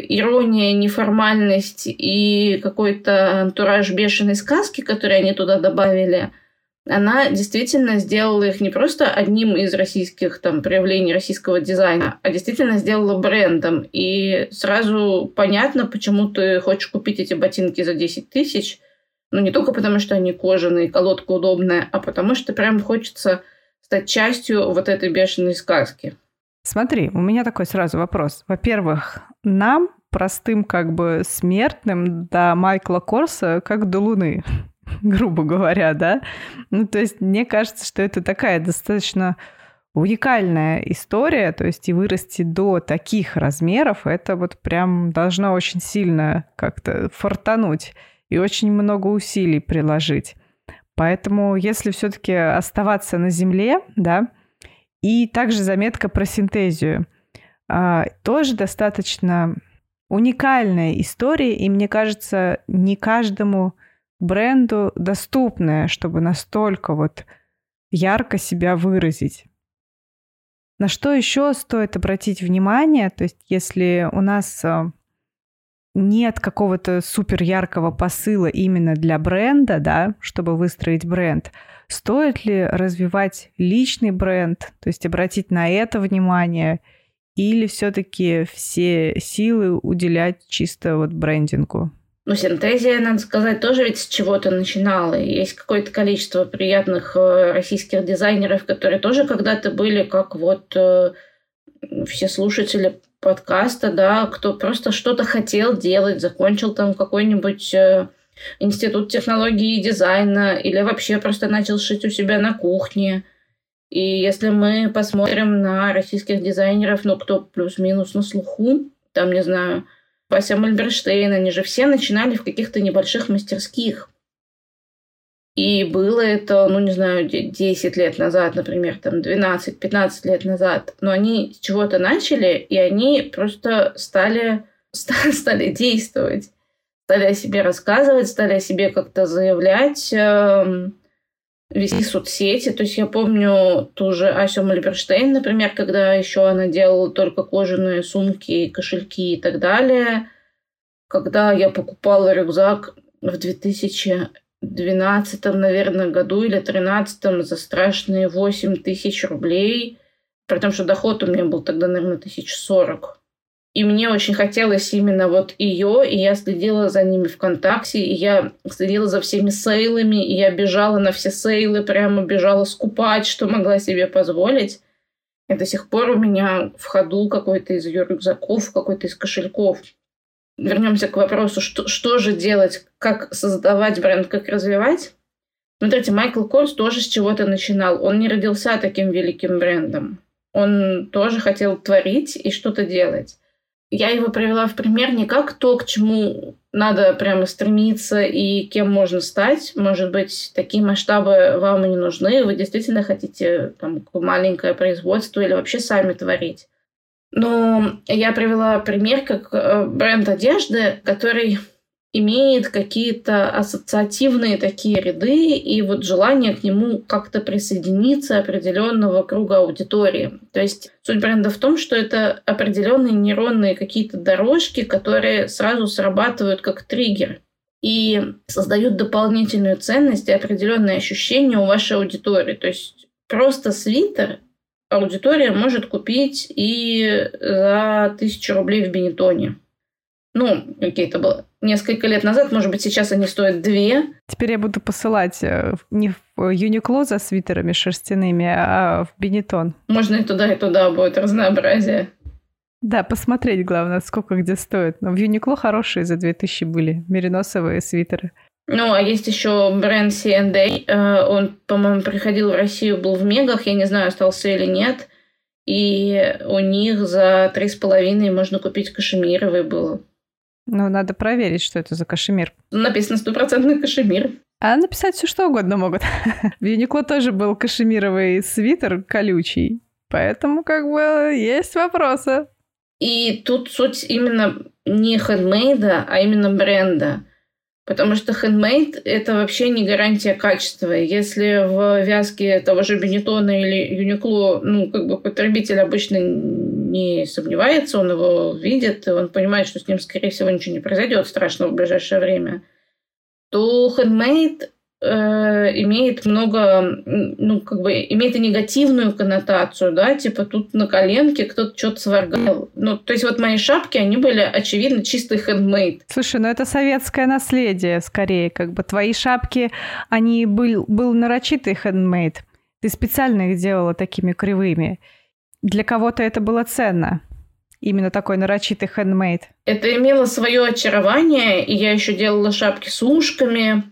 ирония, неформальность и какой-то антураж бешеной сказки, который они туда добавили, она действительно сделала их не просто одним из российских там проявлений российского дизайна, а действительно сделала брендом. И сразу понятно, почему ты хочешь купить эти ботинки за 10 тысяч. Ну, не только потому, что они кожаные, колодка удобная, а потому что прям хочется стать частью вот этой бешеной сказки. Смотри, у меня такой сразу вопрос. Во-первых, нам, простым как бы смертным, до Майкла Корса как до Луны, (laughs) грубо говоря, да? Ну, то есть мне кажется, что это такая достаточно уникальная история, то есть и вырасти до таких размеров, это вот прям должно очень сильно как-то фортануть и очень много усилий приложить. Поэтому если все-таки оставаться на земле, да, и также заметка про синтезию. А, тоже достаточно уникальная история, и мне кажется, не каждому бренду доступная, чтобы настолько вот ярко себя выразить. На что еще стоит обратить внимание, то есть если у нас а, нет какого-то супер яркого посыла именно для бренда, да, чтобы выстроить бренд, стоит ли развивать личный бренд, то есть обратить на это внимание, или все-таки все силы уделять чисто вот брендингу? Ну, синтезия, надо сказать, тоже ведь с чего-то начинала. Есть какое-то количество приятных э, российских дизайнеров, которые тоже когда-то были как вот э, все слушатели подкаста, да, кто просто что-то хотел делать, закончил там какой-нибудь э, институт технологии и дизайна или вообще просто начал шить у себя на кухне. И если мы посмотрим на российских дизайнеров, ну, кто плюс-минус на слуху, там, не знаю, Вася Мальберштейн, они же все начинали в каких-то небольших мастерских. И было это, ну, не знаю, 10 лет назад, например, там 12-15 лет назад. Но они с чего-то начали, и они просто стали, (laughs) стали действовать. Стали о себе рассказывать, стали о себе как-то заявлять, эм, вести соцсети. То есть я помню ту же Асю Мальберштейн, например, когда еще она делала только кожаные сумки, кошельки и так далее. Когда я покупала рюкзак в 2000 двенадцатом, наверное, году или тринадцатом за страшные восемь тысяч рублей. При том, что доход у меня был тогда, наверное, тысяч сорок. И мне очень хотелось именно вот ее, и я следила за ними ВКонтакте, и я следила за всеми сейлами, и я бежала на все сейлы, прямо бежала скупать, что могла себе позволить. И до сих пор у меня в ходу какой-то из ее рюкзаков, какой-то из кошельков вернемся к вопросу, что, что же делать, как создавать бренд, как развивать. Смотрите, Майкл Корс тоже с чего-то начинал. Он не родился таким великим брендом. Он тоже хотел творить и что-то делать. Я его привела в пример не как то, к чему надо прямо стремиться и кем можно стать. Может быть, такие масштабы вам и не нужны. Вы действительно хотите там, маленькое производство или вообще сами творить. Но я привела пример как э, бренд одежды, который имеет какие-то ассоциативные такие ряды и вот желание к нему как-то присоединиться определенного круга аудитории. То есть суть бренда в том, что это определенные нейронные какие-то дорожки, которые сразу срабатывают как триггер и создают дополнительную ценность и определенные ощущения у вашей аудитории. То есть просто свитер аудитория может купить и за тысячу рублей в Бенетоне. Ну, окей, это было несколько лет назад, может быть, сейчас они стоят две. Теперь я буду посылать э, не в Юникло за свитерами шерстяными, а в Бенетон. Можно и туда, и туда будет разнообразие. Да, посмотреть, главное, сколько где стоит. Но в Юникло хорошие за 2000 были, мериносовые свитеры. Ну, а есть еще бренд C&A. Э, он, по-моему, приходил в Россию, был в Мегах. Я не знаю, остался или нет. И у них за три с половиной можно купить кашемировый было. Ну, надо проверить, что это за кашемир. Написано стопроцентный кашемир. А написать все что угодно могут. (laughs) В Юникло тоже был кашемировый свитер колючий. Поэтому как бы есть вопросы. И тут суть именно не хендмейда, а именно бренда. Потому что хендмейд – это вообще не гарантия качества. Если в вязке того же Бенетона или Юникло, ну, как бы потребитель обычно не сомневается, он его видит, и он понимает, что с ним, скорее всего, ничего не произойдет страшного в ближайшее время, то хендмейд э, имеет много, ну, как бы, имеет и негативную коннотацию, да, типа тут на коленке кто-то что-то сваргал. Ну, то есть вот мои шапки, они были, очевидно, чистый хендмейд. Слушай, ну это советское наследие, скорее, как бы твои шапки, они был, был нарочитый хендмейд. Ты специально их делала такими кривыми. Для кого-то это было ценно именно такой нарочитый хендмейд? Это имело свое очарование, и я еще делала шапки с ушками,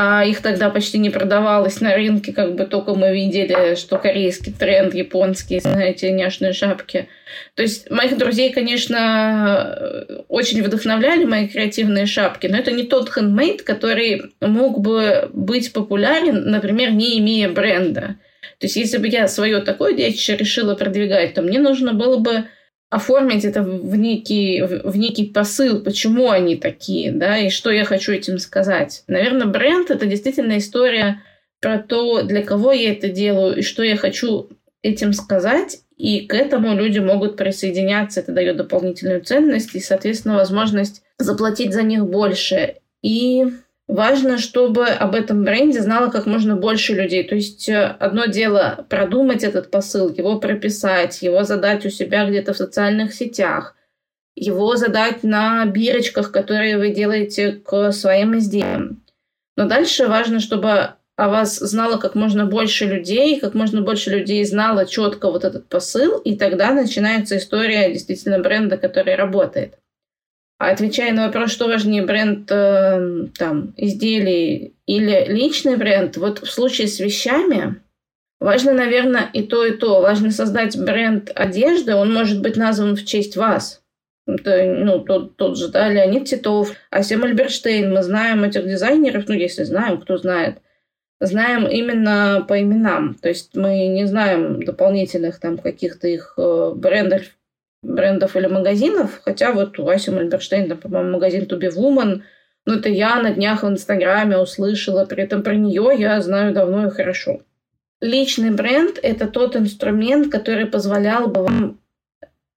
а их тогда почти не продавалось на рынке, как бы только мы видели, что корейский тренд, японские, знаете, няшные шапки. То есть моих друзей, конечно, очень вдохновляли мои креативные шапки, но это не тот хендмейд, который мог бы быть популярен, например, не имея бренда. То есть если бы я свое такое детище решила продвигать, то мне нужно было бы оформить это в некий, в некий посыл, почему они такие, да, и что я хочу этим сказать. Наверное, бренд — это действительно история про то, для кого я это делаю и что я хочу этим сказать, и к этому люди могут присоединяться. Это дает дополнительную ценность и, соответственно, возможность заплатить за них больше. И Важно, чтобы об этом бренде знало как можно больше людей. То есть э, одно дело продумать этот посыл, его прописать, его задать у себя где-то в социальных сетях, его задать на бирочках, которые вы делаете к своим изделиям. Но дальше важно, чтобы о вас знало как можно больше людей, как можно больше людей знало четко вот этот посыл, и тогда начинается история действительно бренда, который работает. А отвечая на вопрос, что важнее, бренд э, там, изделий или личный бренд, вот в случае с вещами важно, наверное, и то, и то. Важно создать бренд одежды, он может быть назван в честь вас. Это, ну, тот, тот же, да, Леонид Титов, Асем Альберштейн. Мы знаем этих дизайнеров, ну, если знаем, кто знает, знаем именно по именам. То есть мы не знаем дополнительных там каких-то их э, брендов, брендов или магазинов, хотя вот у Аси Мальберштейн, там, по-моему, магазин To Be Woman, ну, это я на днях в Инстаграме услышала, при этом про нее я знаю давно и хорошо. Личный бренд – это тот инструмент, который позволял бы вам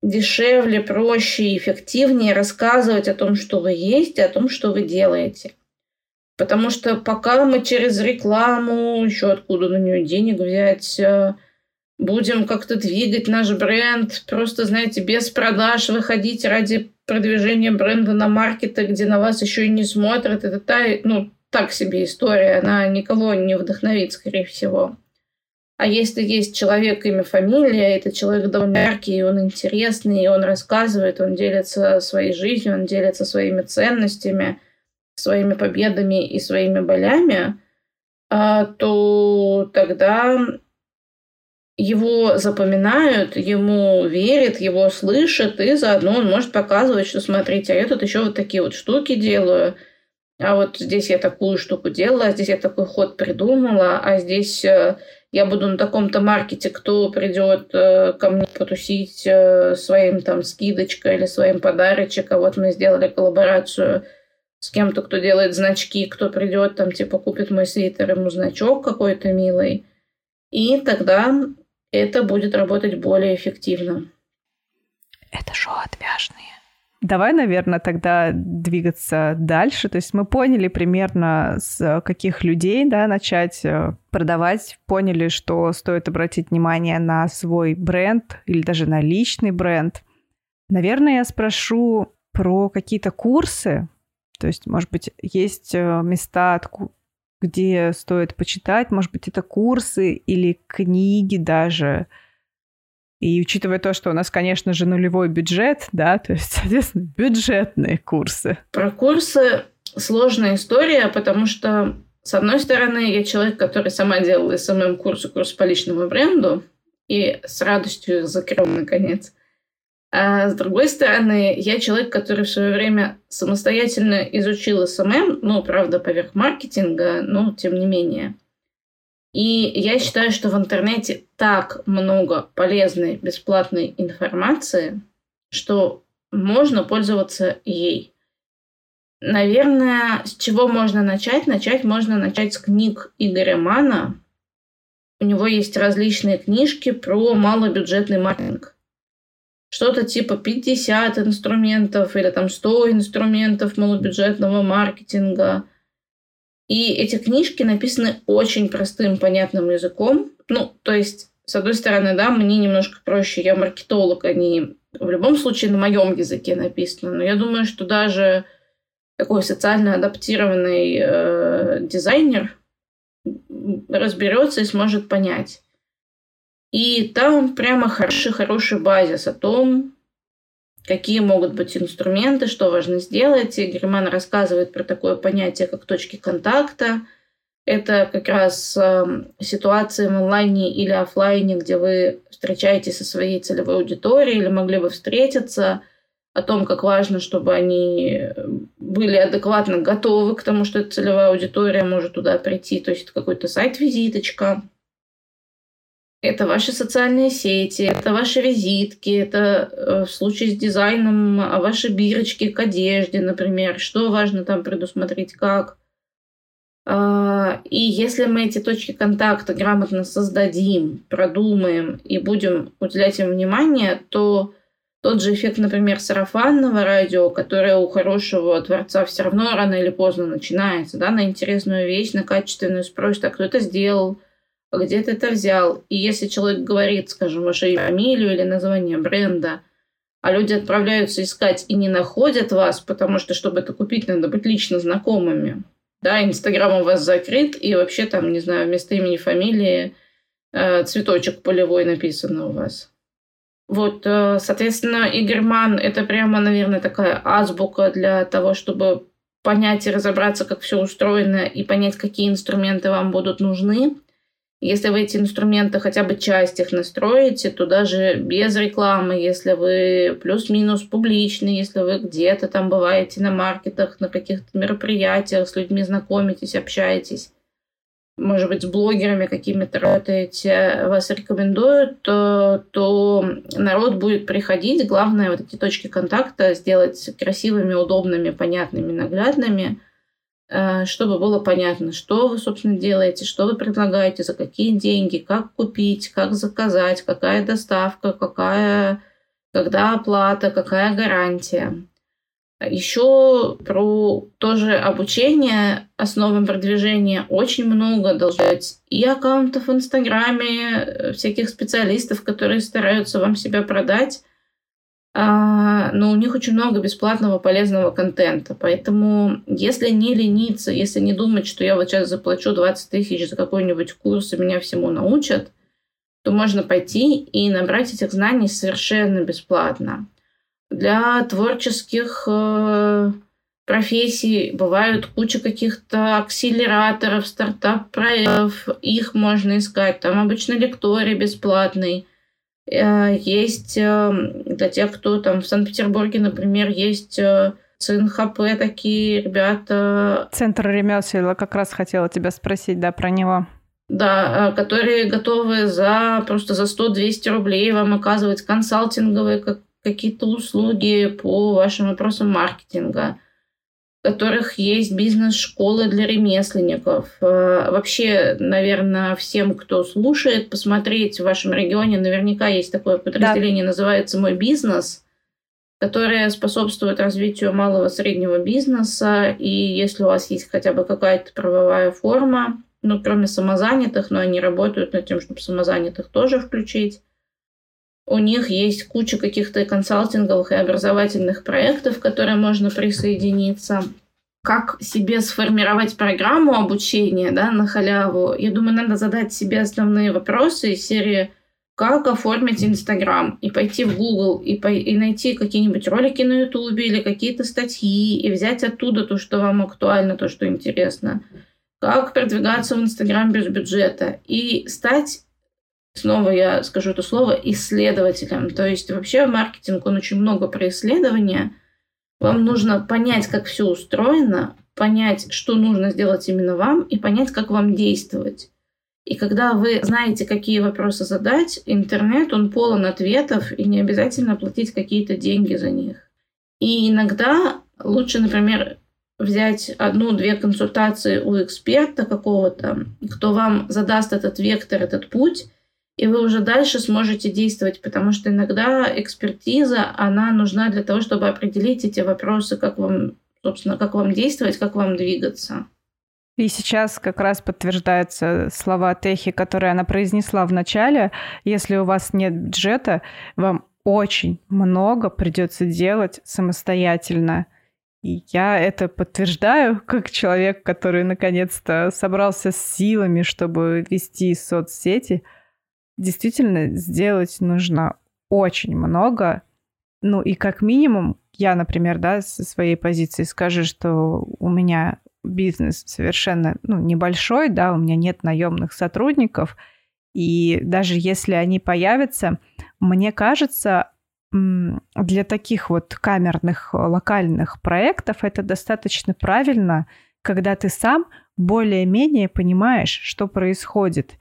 дешевле, проще и эффективнее рассказывать о том, что вы есть, и о том, что вы делаете. Потому что пока мы через рекламу, еще откуда на нее денег взять, э, будем как-то двигать наш бренд, просто, знаете, без продаж выходить ради продвижения бренда на маркеты, где на вас еще и не смотрят. Это та, ну, так себе история, она никого не вдохновит, скорее всего. А если есть человек, имя, фамилия, это человек довольно яркий, он интересный, он рассказывает, он делится своей жизнью, он делится своими ценностями, своими победами и своими болями, а, то тогда его запоминают, ему верят, его слышат, и заодно он может показывать, что смотрите, а я тут еще вот такие вот штуки делаю, а вот здесь я такую штуку делала, а здесь я такой ход придумала, а здесь э, я буду на таком-то маркете, кто придет э, ко мне потусить э, своим там скидочкой или своим подарочек, а вот мы сделали коллаборацию с кем-то, кто делает значки, кто придет, там, типа, купит мой свитер, ему значок какой-то милый. И тогда это будет работать более эффективно. Это шоу отвяжные. Давай, наверное, тогда двигаться дальше. То есть мы поняли примерно, с каких людей да, начать э, продавать, поняли, что стоит обратить внимание на свой бренд или даже на личный бренд. Наверное, я спрошу про какие-то курсы. То есть, может быть, есть э, места, где стоит почитать, может быть, это курсы или книги даже, и учитывая то, что у нас, конечно же, нулевой бюджет, да, то есть, (laughs) соответственно, бюджетные курсы. Про курсы сложная история, потому что, с одной стороны, я человек, который сама делала SMM-курсы, курс по личному бренду, и с радостью их закрыл, наконец. А с другой стороны, я человек, который в свое время самостоятельно изучил SMM, ну, правда, поверх маркетинга, но тем не менее. И я считаю, что в интернете так много полезной, бесплатной информации, что можно пользоваться ей. Наверное, с чего можно начать? Начать можно начать с книг Игоря Манна. У него есть различные книжки про малобюджетный маркетинг. Что-то типа 50 инструментов или там 100 инструментов малобюджетного маркетинга – и эти книжки написаны очень простым, понятным языком. Ну, то есть, с одной стороны, да, мне немножко проще, я маркетолог, они в любом случае на моем языке написаны. Но я думаю, что даже такой социально адаптированный э, дизайнер разберется и сможет понять. И там прямо хороший-хороший базис о том, какие могут быть инструменты, что важно сделать. И Герман рассказывает про такое понятие, как точки контакта. Это как раз э, ситуации в онлайне или офлайне, где вы встречаетесь со своей целевой аудиторией или могли бы встретиться, о том, как важно, чтобы они были адекватно готовы к тому, что эта целевая аудитория может туда прийти. То есть это какой-то сайт-визиточка, это ваши социальные сети, это ваши визитки, это э, в случае с дизайном а ваши бирочки к одежде, например. Что важно там предусмотреть, как. А, и если мы эти точки контакта грамотно создадим, продумаем и будем уделять им внимание, то тот же эффект, например, сарафанного радио, которое у хорошего творца все равно рано или поздно начинается, да, на интересную вещь, на качественную спросит, а кто это сделал – где ты это взял. И если человек говорит, скажем, вашу фамилию или название бренда, а люди отправляются искать и не находят вас, потому что, чтобы это купить, надо быть лично знакомыми. Да, Инстаграм у вас закрыт, и вообще там, не знаю, вместо имени, фамилии э, цветочек полевой написано у вас. Вот, э, соответственно, Игорь Ман – это прямо, наверное, такая азбука для того, чтобы понять и разобраться, как все устроено, и понять, какие инструменты вам будут нужны – если вы эти инструменты, хотя бы часть их настроите, то даже без рекламы, если вы плюс-минус публичный, если вы где-то там бываете на маркетах, на каких-то мероприятиях, с людьми знакомитесь, общаетесь, может быть, с блогерами какими-то работаете, вас рекомендуют, то, то народ будет приходить. Главное, вот эти точки контакта сделать красивыми, удобными, понятными, наглядными – чтобы было понятно, что вы, собственно, делаете, что вы предлагаете, за какие деньги, как купить, как заказать, какая доставка, какая, когда оплата, какая гарантия. Еще про тоже обучение основам продвижения очень много должно быть и аккаунтов в Инстаграме, э, всяких специалистов, которые стараются вам себя продать но у них очень много бесплатного полезного контента. Поэтому, если не лениться, если не думать, что я вот сейчас заплачу 20 тысяч за какой-нибудь курс и меня всему научат, то можно пойти и набрать этих знаний совершенно бесплатно. Для творческих э, профессий бывают куча каких-то акселераторов, стартап-проектов, их можно искать. Там обычно лекторий бесплатный – есть э, для тех, кто там в Санкт-Петербурге, например, есть э, ЦНХП такие ребята. Центр ремесел, как раз хотела тебя спросить, да, про него. Да, которые готовы за просто за 100-200 рублей вам оказывать консалтинговые как, какие-то услуги по вашим вопросам маркетинга. Которых есть бизнес-школы для ремесленников. Э, вообще, наверное, всем, кто слушает, посмотреть в вашем регионе, наверняка есть такое подразделение, да. называется «Мой бизнес», которое способствует развитию малого и среднего бизнеса. И если у вас есть хотя бы какая-то правовая форма, ну, кроме самозанятых, но они работают над тем, чтобы самозанятых тоже включить, у них есть куча каких-то консалтинговых и образовательных проектов, к которым можно присоединиться. Как себе сформировать программу обучения да, на халяву? Я думаю, надо задать себе основные вопросы из серии как оформить Инстаграм, и пойти в Google, и, по, и найти какие-нибудь ролики на Ютубе или какие-то статьи, и взять оттуда то, что вам актуально, то, что интересно. Как продвигаться в Инстаграм без бюджета. И стать снова я скажу это слово, исследователем. То есть вообще маркетинг, он очень много про исследования. Вам нужно понять, как все устроено, понять, что нужно сделать именно вам, и понять, как вам действовать. И когда вы знаете, какие вопросы задать, интернет, он полон ответов, и не обязательно платить какие-то деньги за них. И иногда лучше, например, взять одну-две консультации у эксперта какого-то, кто вам задаст этот вектор, этот путь, и вы уже дальше сможете действовать, потому что иногда экспертиза, она нужна для того, чтобы определить эти вопросы, как вам, собственно, как вам действовать, как вам двигаться. И сейчас как раз подтверждаются слова Техи, которые она произнесла в начале. Если у вас нет бюджета, вам очень много придется делать самостоятельно. И я это подтверждаю как человек, который наконец-то собрался с силами, чтобы вести соцсети – действительно сделать нужно очень много. Ну и как минимум, я, например, да, со своей позиции скажу, что у меня бизнес совершенно ну, небольшой, да, у меня нет наемных сотрудников, и даже если они появятся, мне кажется, для таких вот камерных локальных проектов это достаточно правильно, когда ты сам более-менее понимаешь, что происходит.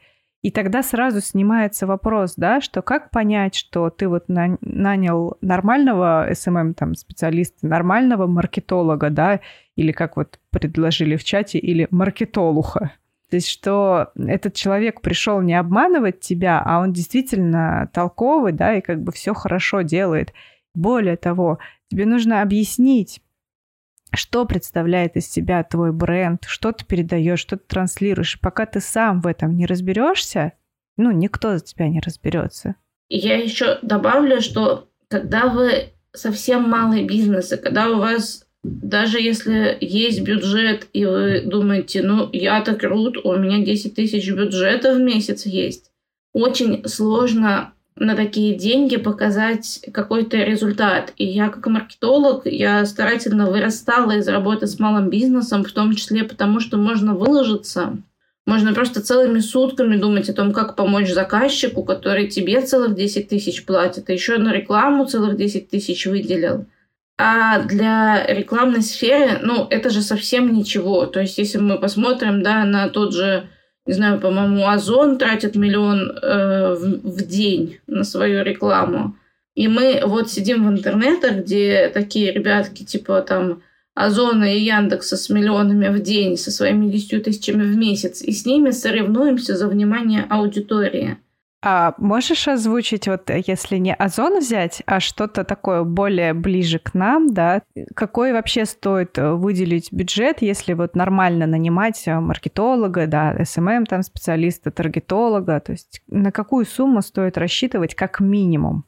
И тогда сразу снимается вопрос, да, что как понять, что ты вот на, нанял нормального SMM эм эм там специалиста, нормального маркетолога, да, или как вот предложили в чате, или маркетолуха. То есть, что этот человек пришел не обманывать тебя, а он действительно толковый, да, и как бы все хорошо делает. Более того, тебе нужно объяснить, что представляет из себя твой бренд, что ты передаешь, что ты транслируешь. пока ты сам в этом не разберешься, ну, никто за тебя не разберется. Я еще добавлю, что когда вы совсем малый бизнес, и когда у вас даже если есть бюджет, и вы думаете, ну, я-то крут, у меня 10 тысяч бюджета в месяц есть, очень сложно на такие деньги показать какой-то результат. И я как маркетолог, я старательно вырастала из работы с малым бизнесом, в том числе потому, что можно выложиться. Можно просто целыми сутками думать о том, как помочь заказчику, который тебе целых 10 тысяч платит, а еще на рекламу целых 10 тысяч выделил. А для рекламной сферы, ну, это же совсем ничего. То есть, если мы посмотрим, да, на тот же не знаю, по-моему, Озон тратит миллион э, в, в день на свою рекламу. И мы вот сидим в интернетах, где такие ребятки типа там Озона и Яндекса с миллионами в день, со своими десятью тысячами в месяц, и с ними соревнуемся за внимание аудитории. А можешь озвучить, вот если не Озон взять, а что-то такое более ближе к нам, да, какой вообще стоит э, выделить бюджет, если вот нормально нанимать э, маркетолога, да, SMM там специалиста, таргетолога, то есть на какую сумму стоит рассчитывать как минимум?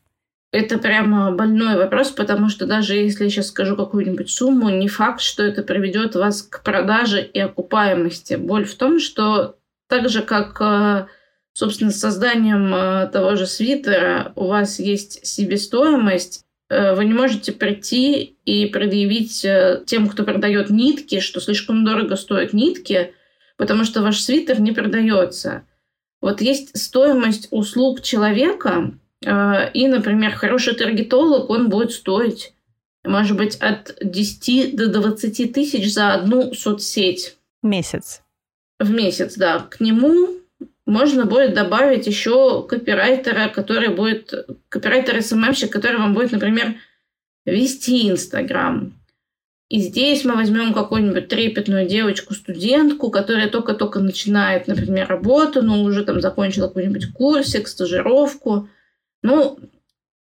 Это прямо больной вопрос, потому что даже если я сейчас скажу какую-нибудь сумму, не факт, что это приведет вас к продаже и окупаемости. Боль в том, что так же, как э, Собственно, с созданием э, того же свитера у вас есть себестоимость, э, вы не можете прийти и предъявить э, тем, кто продает нитки, что слишком дорого стоят нитки, потому что ваш свитер не продается. Вот есть стоимость услуг человека, и, например, хороший таргетолог, он будет стоить, может быть, от 10 до 20 тысяч за одну соцсеть. Месяц. В месяц, да. К нему можно будет добавить еще копирайтера, который будет, копирайтер СММщик, который вам будет, например, вести Инстаграм. И здесь мы возьмем какую-нибудь трепетную девочку-студентку, которая только-только начинает, например, работу, но уже там закончила какой-нибудь курсик, стажировку. Ну,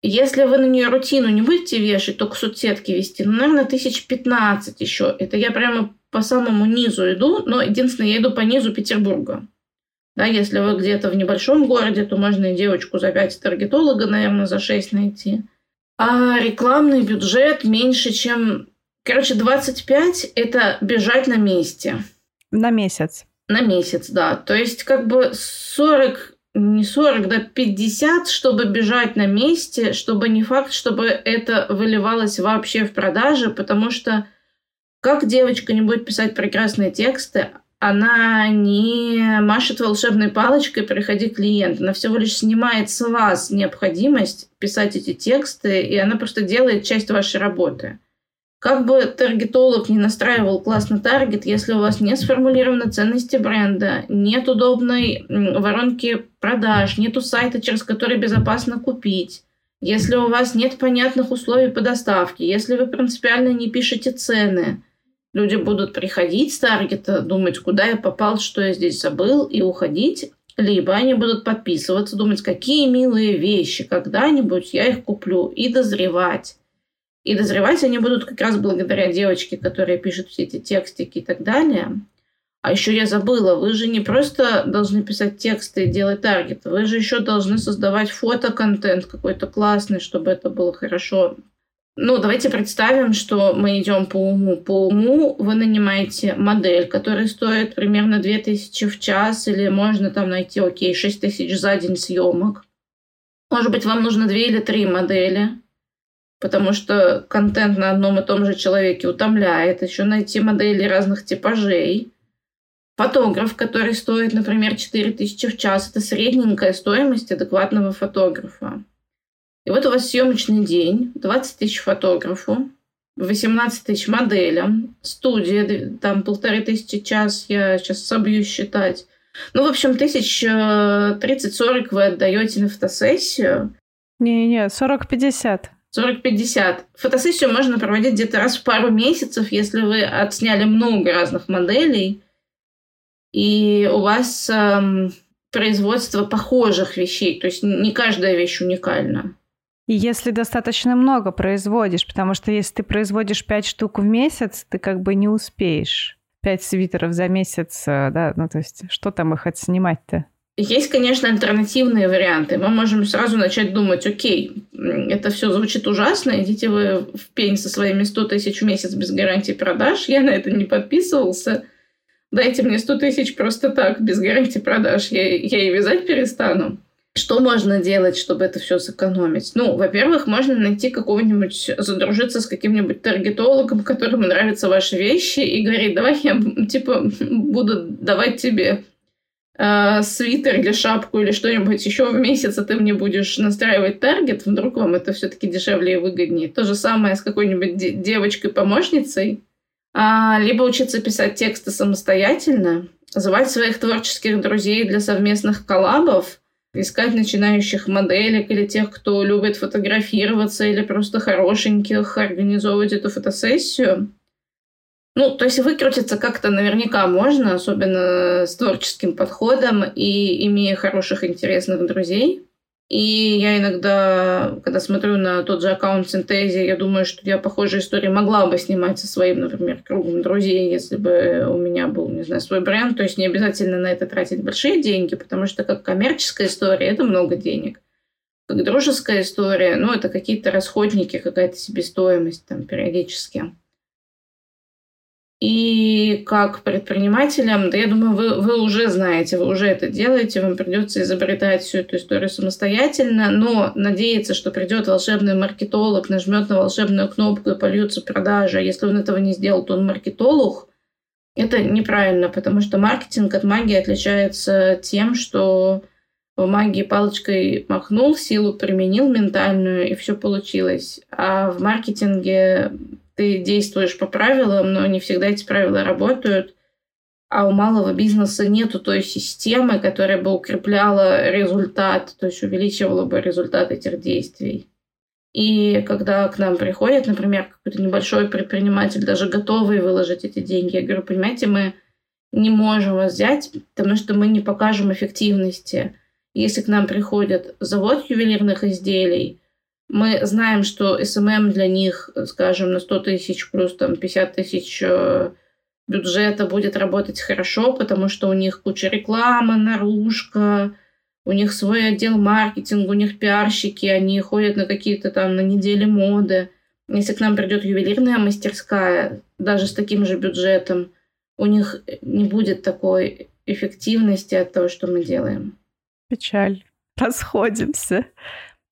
если вы на нее рутину не будете вешать, только соцсетки вести, ну, наверное, тысяч пятнадцать еще. Это я прямо по самому низу иду, но единственное, я иду по низу Петербурга. Да, если вы где-то в небольшом городе, то можно и девочку за 5 таргетолога, наверное, за 6 найти. А рекламный бюджет меньше, чем Короче, 25 – это бежать на месте. На месяц. На месяц, да. То есть как бы 40, не 40, да 50, чтобы бежать на месте, чтобы не факт, чтобы это выливалось вообще в продажи, потому что как девочка не будет писать прекрасные тексты, она не машет волшебной палочкой «приходи клиент». Она всего лишь снимает с вас необходимость писать эти тексты, и она просто делает часть вашей работы. Как бы таргетолог не настраивал классный таргет, если у вас не сформулированы ценности бренда, нет удобной воронки продаж, нету сайта, через который безопасно купить, если у вас нет понятных условий по доставке, если вы принципиально не пишете цены, люди будут приходить с таргета, думать, куда я попал, что я здесь забыл, и уходить, либо они будут подписываться, думать, какие милые вещи, когда-нибудь я их куплю, и дозревать. И дозревать они будут как раз благодаря девочке, которая пишет все эти текстики и так далее. А еще я забыла, вы же не просто должны писать тексты и делать таргет, вы же еще должны создавать фотоконтент какой-то классный, чтобы это было хорошо. Ну, давайте представим, что мы идем по уму. По уму вы нанимаете модель, которая стоит примерно 2000 в час, или можно там найти, окей, 6000 за день съемок. Может быть, вам нужно две или три модели потому что контент на одном и том же человеке утомляет. Еще найти модели разных типажей. Фотограф, который стоит, например, 4000 в час, это средненькая стоимость адекватного фотографа. И вот у вас съемочный день, 20 тысяч фотографу, 18 тысяч моделям, студия, там полторы тысячи час, я сейчас собью считать. Ну, в общем, тысяч 30-40 э, вы отдаете на фотосессию. Не-не, 40-50. 40-50. Фотосессию можно проводить где-то раз в пару месяцев, если вы отсняли много разных моделей, и у вас эм, производство похожих вещей, то есть не каждая вещь уникальна. И если достаточно много производишь, потому что если ты производишь 5 штук в месяц, ты как бы не успеешь. 5 свитеров за месяц, э, да, ну то есть что там их отснимать-то? Есть, конечно, альтернативные варианты. Мы можем сразу начать думать, окей, это все звучит ужасно, идите вы в пень со своими 100 тысяч в месяц без гарантии продаж, я на это не подписывался. Дайте мне 100 тысяч просто так, без гарантии продаж, я, я и вязать перестану. Что можно делать, чтобы это все сэкономить? Ну, во-первых, можно найти какого-нибудь, задружиться с каким-нибудь таргетологом, которому нравятся ваши вещи, и говорить, давай я, типа, буду давать тебе э, свитер или шапку или что-нибудь еще в месяц, а ты мне будешь настраивать таргет, вдруг вам это все-таки дешевле и выгоднее. То же самое с какой-нибудь де- девочкой-помощницей. А, либо учиться писать тексты самостоятельно, звать своих творческих друзей для совместных коллабов, искать начинающих моделек или тех, кто любит фотографироваться, или просто хорошеньких, организовывать эту фотосессию – ну, то есть выкрутиться как-то наверняка можно, особенно с творческим подходом и имея хороших, интересных друзей. И я иногда, когда смотрю на тот же аккаунт Синтези, я думаю, что я похожие истории могла бы снимать со своим, например, кругом друзей, если бы у меня был, не знаю, свой бренд. То есть не обязательно на это тратить большие деньги, потому что как коммерческая история это много денег. Как дружеская история, ну, это какие-то расходники, какая-то себестоимость там периодически. И как предпринимателям, да я думаю, вы, вы уже знаете, вы уже это делаете, вам придется изобретать всю эту историю самостоятельно, но надеяться, что придет волшебный маркетолог, нажмет на волшебную кнопку и польются продажи, а если он этого не сделал, то он маркетолог, это неправильно, потому что маркетинг от магии отличается тем, что в магии палочкой махнул, силу применил ментальную, и все получилось. А в маркетинге ты действуешь по правилам, но не всегда эти правила работают. А у малого бизнеса нету той системы, которая бы укрепляла результат, то есть увеличивала бы результат этих действий. И когда к нам приходит, например, какой-то небольшой предприниматель, даже готовый выложить эти деньги, я говорю, понимаете, мы не можем вас взять, потому что мы не покажем эффективности. Если к нам приходит завод ювелирных изделий, мы знаем, что SMM для них, скажем, на 100 тысяч плюс там 50 тысяч э, бюджета будет работать хорошо, потому что у них куча рекламы, наружка, у них свой отдел маркетинга, у них пиарщики, они ходят на какие-то там на недели моды. Если к нам придет ювелирная мастерская, даже с таким же бюджетом, у них не будет такой эффективности от того, что мы делаем. Печаль. Расходимся.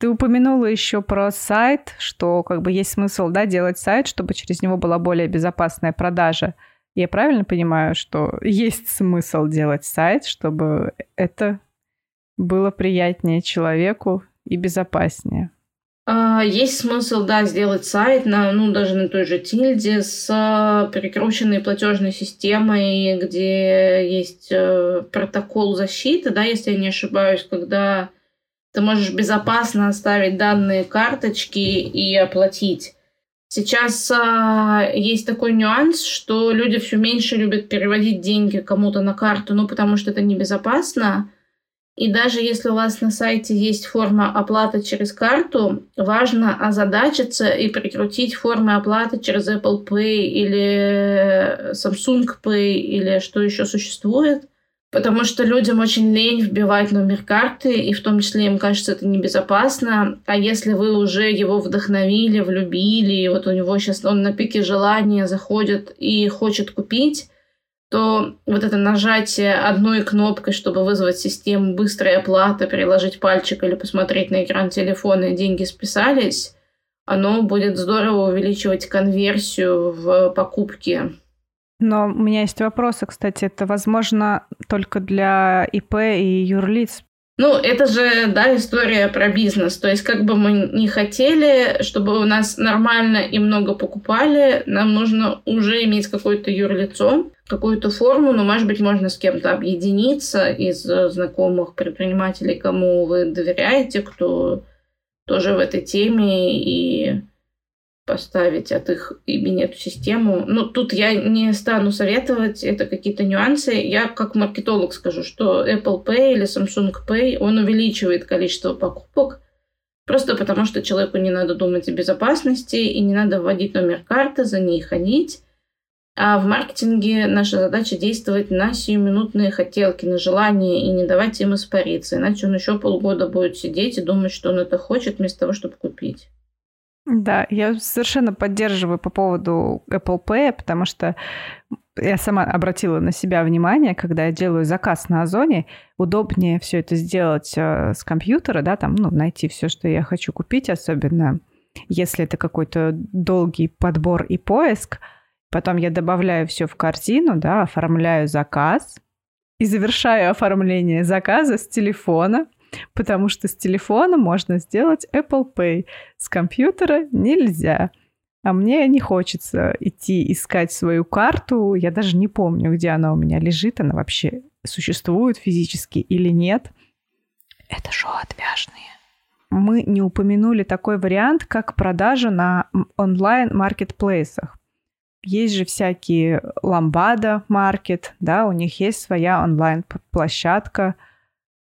Ты упомянула еще про сайт, что как бы есть смысл да, делать сайт, чтобы через него была более безопасная продажа. Я правильно понимаю, что есть смысл делать сайт, чтобы это было приятнее человеку и безопаснее. А, есть смысл, да, сделать сайт на, ну, даже на той же Тильде с перекрученной платежной системой, где есть э, протокол защиты, да, если я не ошибаюсь, когда ты можешь безопасно оставить данные карточки и оплатить. Сейчас а, есть такой нюанс, что люди все меньше любят переводить деньги кому-то на карту, ну, потому что это небезопасно. И даже если у вас на сайте есть форма оплаты через карту, важно озадачиться и прикрутить формы оплаты через Apple Pay или Samsung Pay или что еще существует. Потому что людям очень лень вбивать номер карты, и в том числе им кажется это небезопасно. А если вы уже его вдохновили, влюбили, и вот у него сейчас он на пике желания заходит и хочет купить, то вот это нажатие одной кнопкой, чтобы вызвать систему быстрой оплаты, приложить пальчик или посмотреть на экран телефона, и деньги списались, оно будет здорово увеличивать конверсию в покупке. Но у меня есть вопросы, кстати, это возможно только для ИП и юрлиц, ну, это же, да, история про бизнес. То есть, как бы мы не хотели, чтобы у нас нормально и много покупали, нам нужно уже иметь какое-то юрлицо, какую-то форму, но, может быть, можно с кем-то объединиться из знакомых предпринимателей, кому вы доверяете, кто тоже в этой теме, и поставить от их имени эту систему. Ну, тут я не стану советовать, это какие-то нюансы. Я как маркетолог скажу, что Apple Pay или Samsung Pay, он увеличивает количество покупок, просто потому что человеку не надо думать о безопасности и не надо вводить номер карты, за ней ходить. А в маркетинге наша задача действовать на сиюминутные хотелки, на желание и не давать им испариться. Иначе он еще полгода будет сидеть и думать, что он это хочет, вместо того, чтобы купить. Да, я совершенно поддерживаю по поводу Apple Pay, потому что я сама обратила на себя внимание, когда я делаю заказ на Озоне, удобнее все это сделать э, с компьютера, да, там, ну, найти все, что я хочу купить, особенно если это какой-то долгий подбор и поиск. Потом я добавляю все в корзину, да, оформляю заказ и завершаю оформление заказа с телефона – потому что с телефона можно сделать Apple Pay, с компьютера нельзя. А мне не хочется идти искать свою карту. Я даже не помню, где она у меня лежит. Она вообще существует физически или нет. Это шоу отвяжные. Мы не упомянули такой вариант, как продажа на онлайн-маркетплейсах. Есть же всякие Ламбада маркет, да, у них есть своя онлайн-площадка –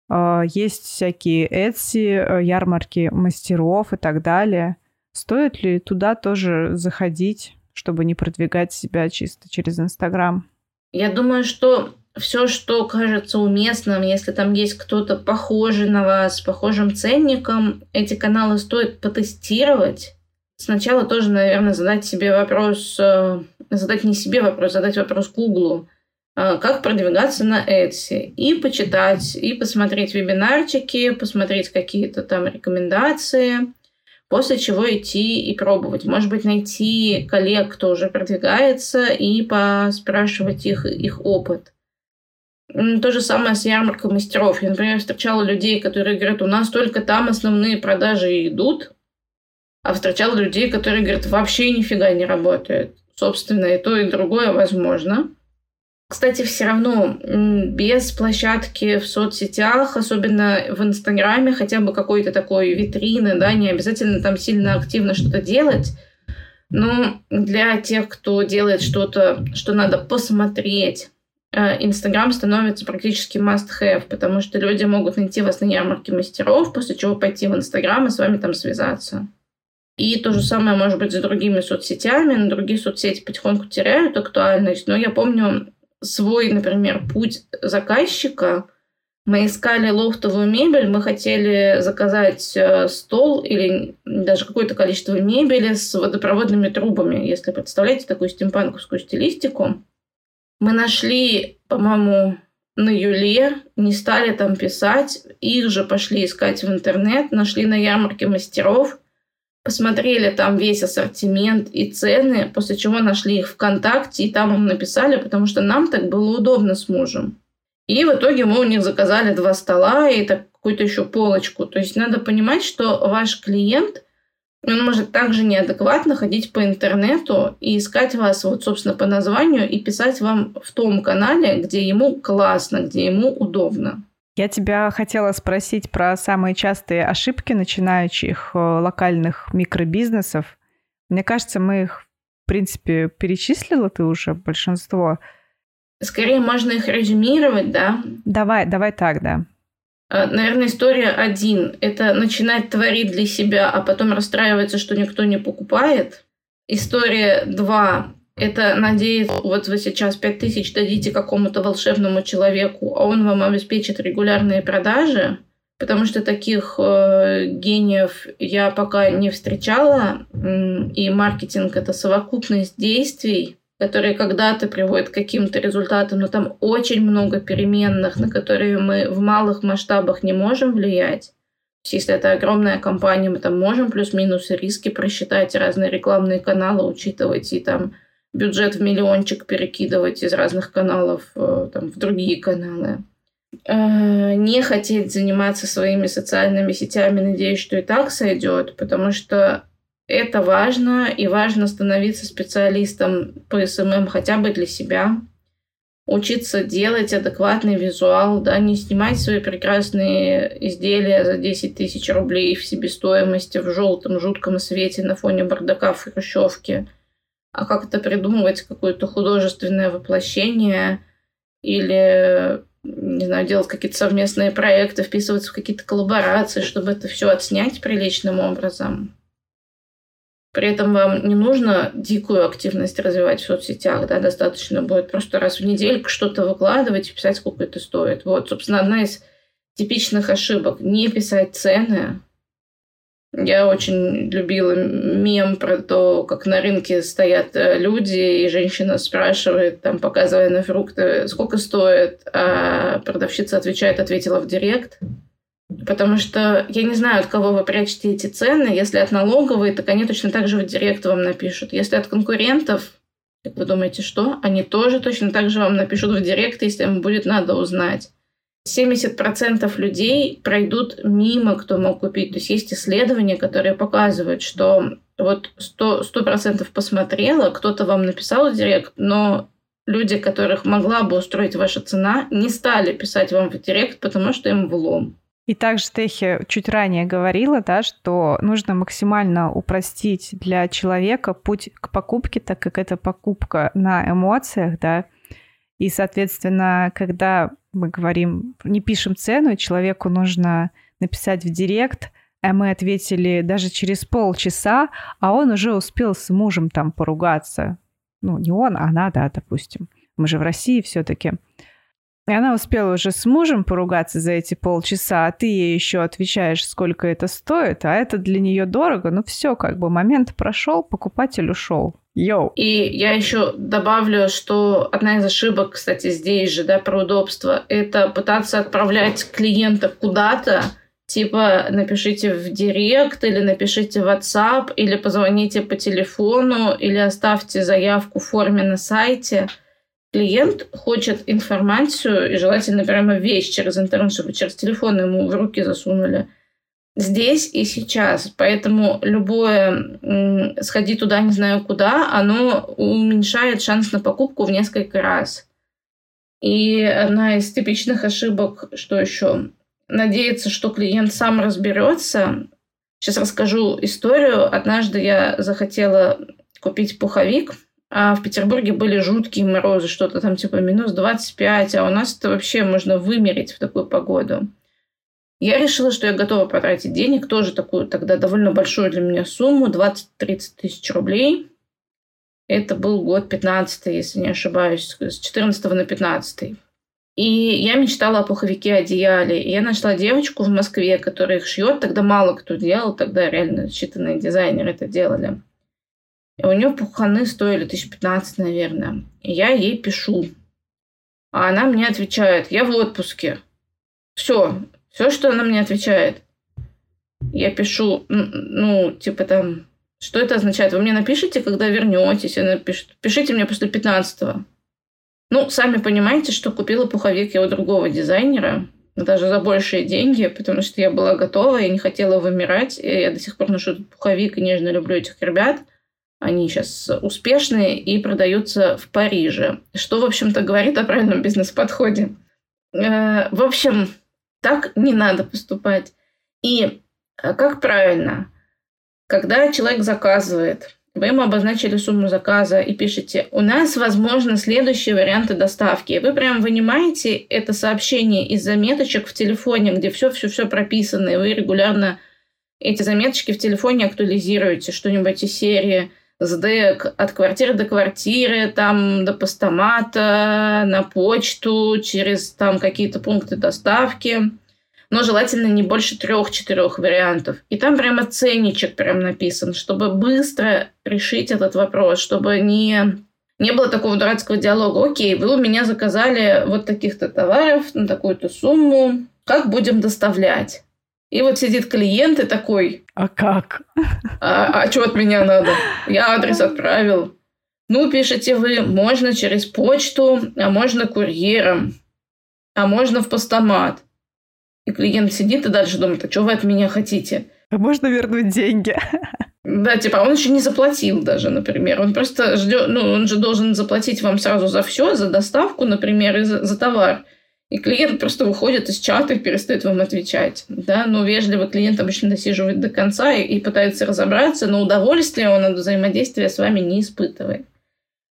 есть всякие Etsy, э, ярмарки мастеров и так далее. Стоит ли туда тоже заходить, чтобы не продвигать себя чисто через Инстаграм? Я думаю, что все, что кажется уместным, если там есть кто-то похожий на вас, похожим ценником, эти каналы стоит потестировать. Сначала тоже, наверное, задать себе вопрос, э, задать не себе вопрос, задать вопрос Гуглу. А, как продвигаться на Etsy. И почитать, и посмотреть вебинарчики, посмотреть какие-то там рекомендации, после чего идти и пробовать. Может быть, найти коллег, кто уже продвигается, и поспрашивать их, их опыт. То же самое с ярмаркой мастеров. Я, например, встречала людей, которые говорят, у нас только там основные продажи идут, а встречала людей, которые говорят, вообще нифига не работает. Собственно, и то, и другое возможно. Кстати, все равно без площадки в соцсетях, особенно в Инстаграме, хотя бы какой-то такой витрины, да, не обязательно там сильно активно что-то делать, но для тех, кто делает что-то, что надо посмотреть, э, Инстаграм становится практически must-have, потому что люди могут найти вас на ярмарке мастеров, после чего пойти в Инстаграм и с вами там связаться. И то же самое может быть с другими соцсетями, но другие соцсети потихоньку теряют актуальность. Но я помню, свой, например, путь заказчика, мы искали лофтовую мебель, мы хотели заказать э, стол или даже какое-то количество мебели с водопроводными трубами, если представляете такую стимпанковскую стилистику. Мы нашли, по-моему, на Юле, не стали там писать, их же пошли искать в интернет, нашли на ярмарке мастеров, посмотрели там весь ассортимент и цены, после чего нашли их ВКонтакте, и там им написали, потому что нам так было удобно с мужем. И в итоге мы у них заказали два стола и так какую-то еще полочку. То есть надо понимать, что ваш клиент, он может также неадекватно ходить по интернету и искать вас вот, собственно, по названию и писать вам в том канале, где ему классно, где ему удобно. Я тебя хотела спросить про самые частые ошибки начинающих э, локальных микробизнесов. Мне кажется, мы их, в принципе, перечислила ты уже большинство. Скорее можно их резюмировать, да? Давай, давай так, да. Э, наверное, история один – это начинать творить для себя, а потом расстраиваться, что никто не покупает. История два это надеяться, вот вы сейчас 5000 дадите какому-то волшебному человеку, а он вам обеспечит регулярные продажи, потому что таких э, гениев я пока не встречала, и маркетинг это совокупность действий, которые когда-то приводят к каким-то результатам, но там очень много переменных, на которые мы в малых масштабах не можем влиять. Если это огромная компания, мы там можем плюс-минус риски просчитать, разные рекламные каналы учитывать и там бюджет в миллиончик перекидывать из разных каналов э, там, в другие каналы. Э, не хотеть заниматься своими социальными сетями, надеюсь, что и так сойдет, потому что это важно, и важно становиться специалистом по SMM хотя бы для себя, учиться делать адекватный визуал, да, не снимать свои прекрасные изделия за 10 тысяч рублей в себестоимости в желтом жутком свете на фоне бардака в хрущевке – а как-то придумывать какое-то художественное воплощение или, не знаю, делать какие-то совместные проекты, вписываться в какие-то коллаборации, чтобы это все отснять приличным образом. При этом вам не нужно дикую активность развивать в соцсетях, да, достаточно будет просто раз в неделю что-то выкладывать и писать, сколько это стоит. Вот, собственно, одна из типичных ошибок. Не писать цены, я очень любила мем про то, как на рынке стоят э, люди, и женщина спрашивает, там, показывая на фрукты, сколько стоит, а продавщица отвечает, ответила в директ. Потому что я не знаю, от кого вы прячете эти цены. Если от налоговой, так они точно так же в директ вам напишут. Если от конкурентов, как вы думаете, что? Они тоже точно так же вам напишут в директ, если им будет надо узнать. 70% людей пройдут мимо, кто мог купить. То есть есть исследования, которые показывают, что вот 100%, 100% посмотрела, кто-то вам написал в директ, но люди, которых могла бы устроить ваша цена, не стали писать вам в директ, потому что им влом. И также Техи чуть ранее говорила, да, что нужно максимально упростить для человека путь к покупке, так как это покупка на эмоциях, да, и, соответственно, когда мы говорим, не пишем цену, человеку нужно написать в директ, а мы ответили даже через полчаса, а он уже успел с мужем там поругаться. Ну, не он, а она, да, допустим. Мы же в России все-таки. И она успела уже с мужем поругаться за эти полчаса, а ты ей еще отвечаешь, сколько это стоит, а это для нее дорого. Ну все, как бы момент прошел, покупатель ушел. Йоу. И я еще добавлю, что одна из ошибок, кстати, здесь же, да, про удобство, это пытаться отправлять клиента куда-то, типа напишите в директ или напишите в WhatsApp или позвоните по телефону или оставьте заявку в форме на сайте – клиент хочет информацию, и желательно прямо вещь через интернет, чтобы через телефон ему в руки засунули. Здесь и сейчас. Поэтому любое сходи туда, не знаю куда, оно уменьшает шанс на покупку в несколько раз. И одна из типичных ошибок, что еще? Надеяться, что клиент сам разберется. Сейчас расскажу историю. Однажды я захотела купить пуховик, а в Петербурге были жуткие морозы, что-то там типа минус 25, а у нас это вообще можно вымереть в такую погоду. Я решила, что я готова потратить денег, тоже такую тогда довольно большую для меня сумму, 20-30 тысяч рублей. Это был год 15 если не ошибаюсь, с 14 на 15 И я мечтала о пуховике одеяле. И я нашла девочку в Москве, которая их шьет. Тогда мало кто делал, тогда реально считанные дизайнеры это делали. И у нее пуханы стоили тысяч пятнадцать, наверное. И я ей пишу. А она мне отвечает, я в отпуске. Все, все, что она мне отвечает. Я пишу, ну, типа там, что это означает? Вы мне напишите, когда вернетесь? Она пишет, пишите мне после 15-го. Ну, сами понимаете, что купила пуховик я у другого дизайнера, даже за большие деньги, потому что я была готова, я не хотела вымирать. И я до сих пор ношу этот пуховик и нежно люблю этих ребят. Они сейчас успешные и продаются в Париже. Что, в общем-то, говорит о правильном бизнес-подходе. Э, в общем, так не надо поступать. И э, как правильно? Когда человек заказывает, вы ему обозначили сумму заказа и пишете, у нас, возможно, следующие варианты доставки. Вы прям вынимаете это сообщение из заметочек в телефоне, где все-все-все прописано, и вы регулярно эти заметочки в телефоне актуализируете, что-нибудь из серии СДЭК от квартиры до квартиры, там до постамата, на почту, через там какие-то пункты доставки но желательно не больше трех-четырех вариантов. И там прямо ценничек прям написан, чтобы быстро решить этот вопрос, чтобы не не было такого дурацкого диалога. Окей, вы у меня заказали вот таких-то товаров на такую-то сумму. Как будем доставлять? И вот сидит клиент и такой... А как? А, а что от меня надо? Я адрес отправил. Ну, пишите вы, можно через почту, а можно курьером, а можно в постамат. И клиент сидит и дальше думает, а что вы от меня хотите? А можно вернуть деньги? Да, типа, он еще не заплатил даже, например. Он просто ждет, ну, он же должен заплатить вам сразу за все, за доставку, например, и за, за товар. И клиент просто выходит из чата и перестает вам отвечать. Да, но вежливый клиент обычно досиживает до конца и, и пытается разобраться, но удовольствия он от взаимодействия с вами не испытывает.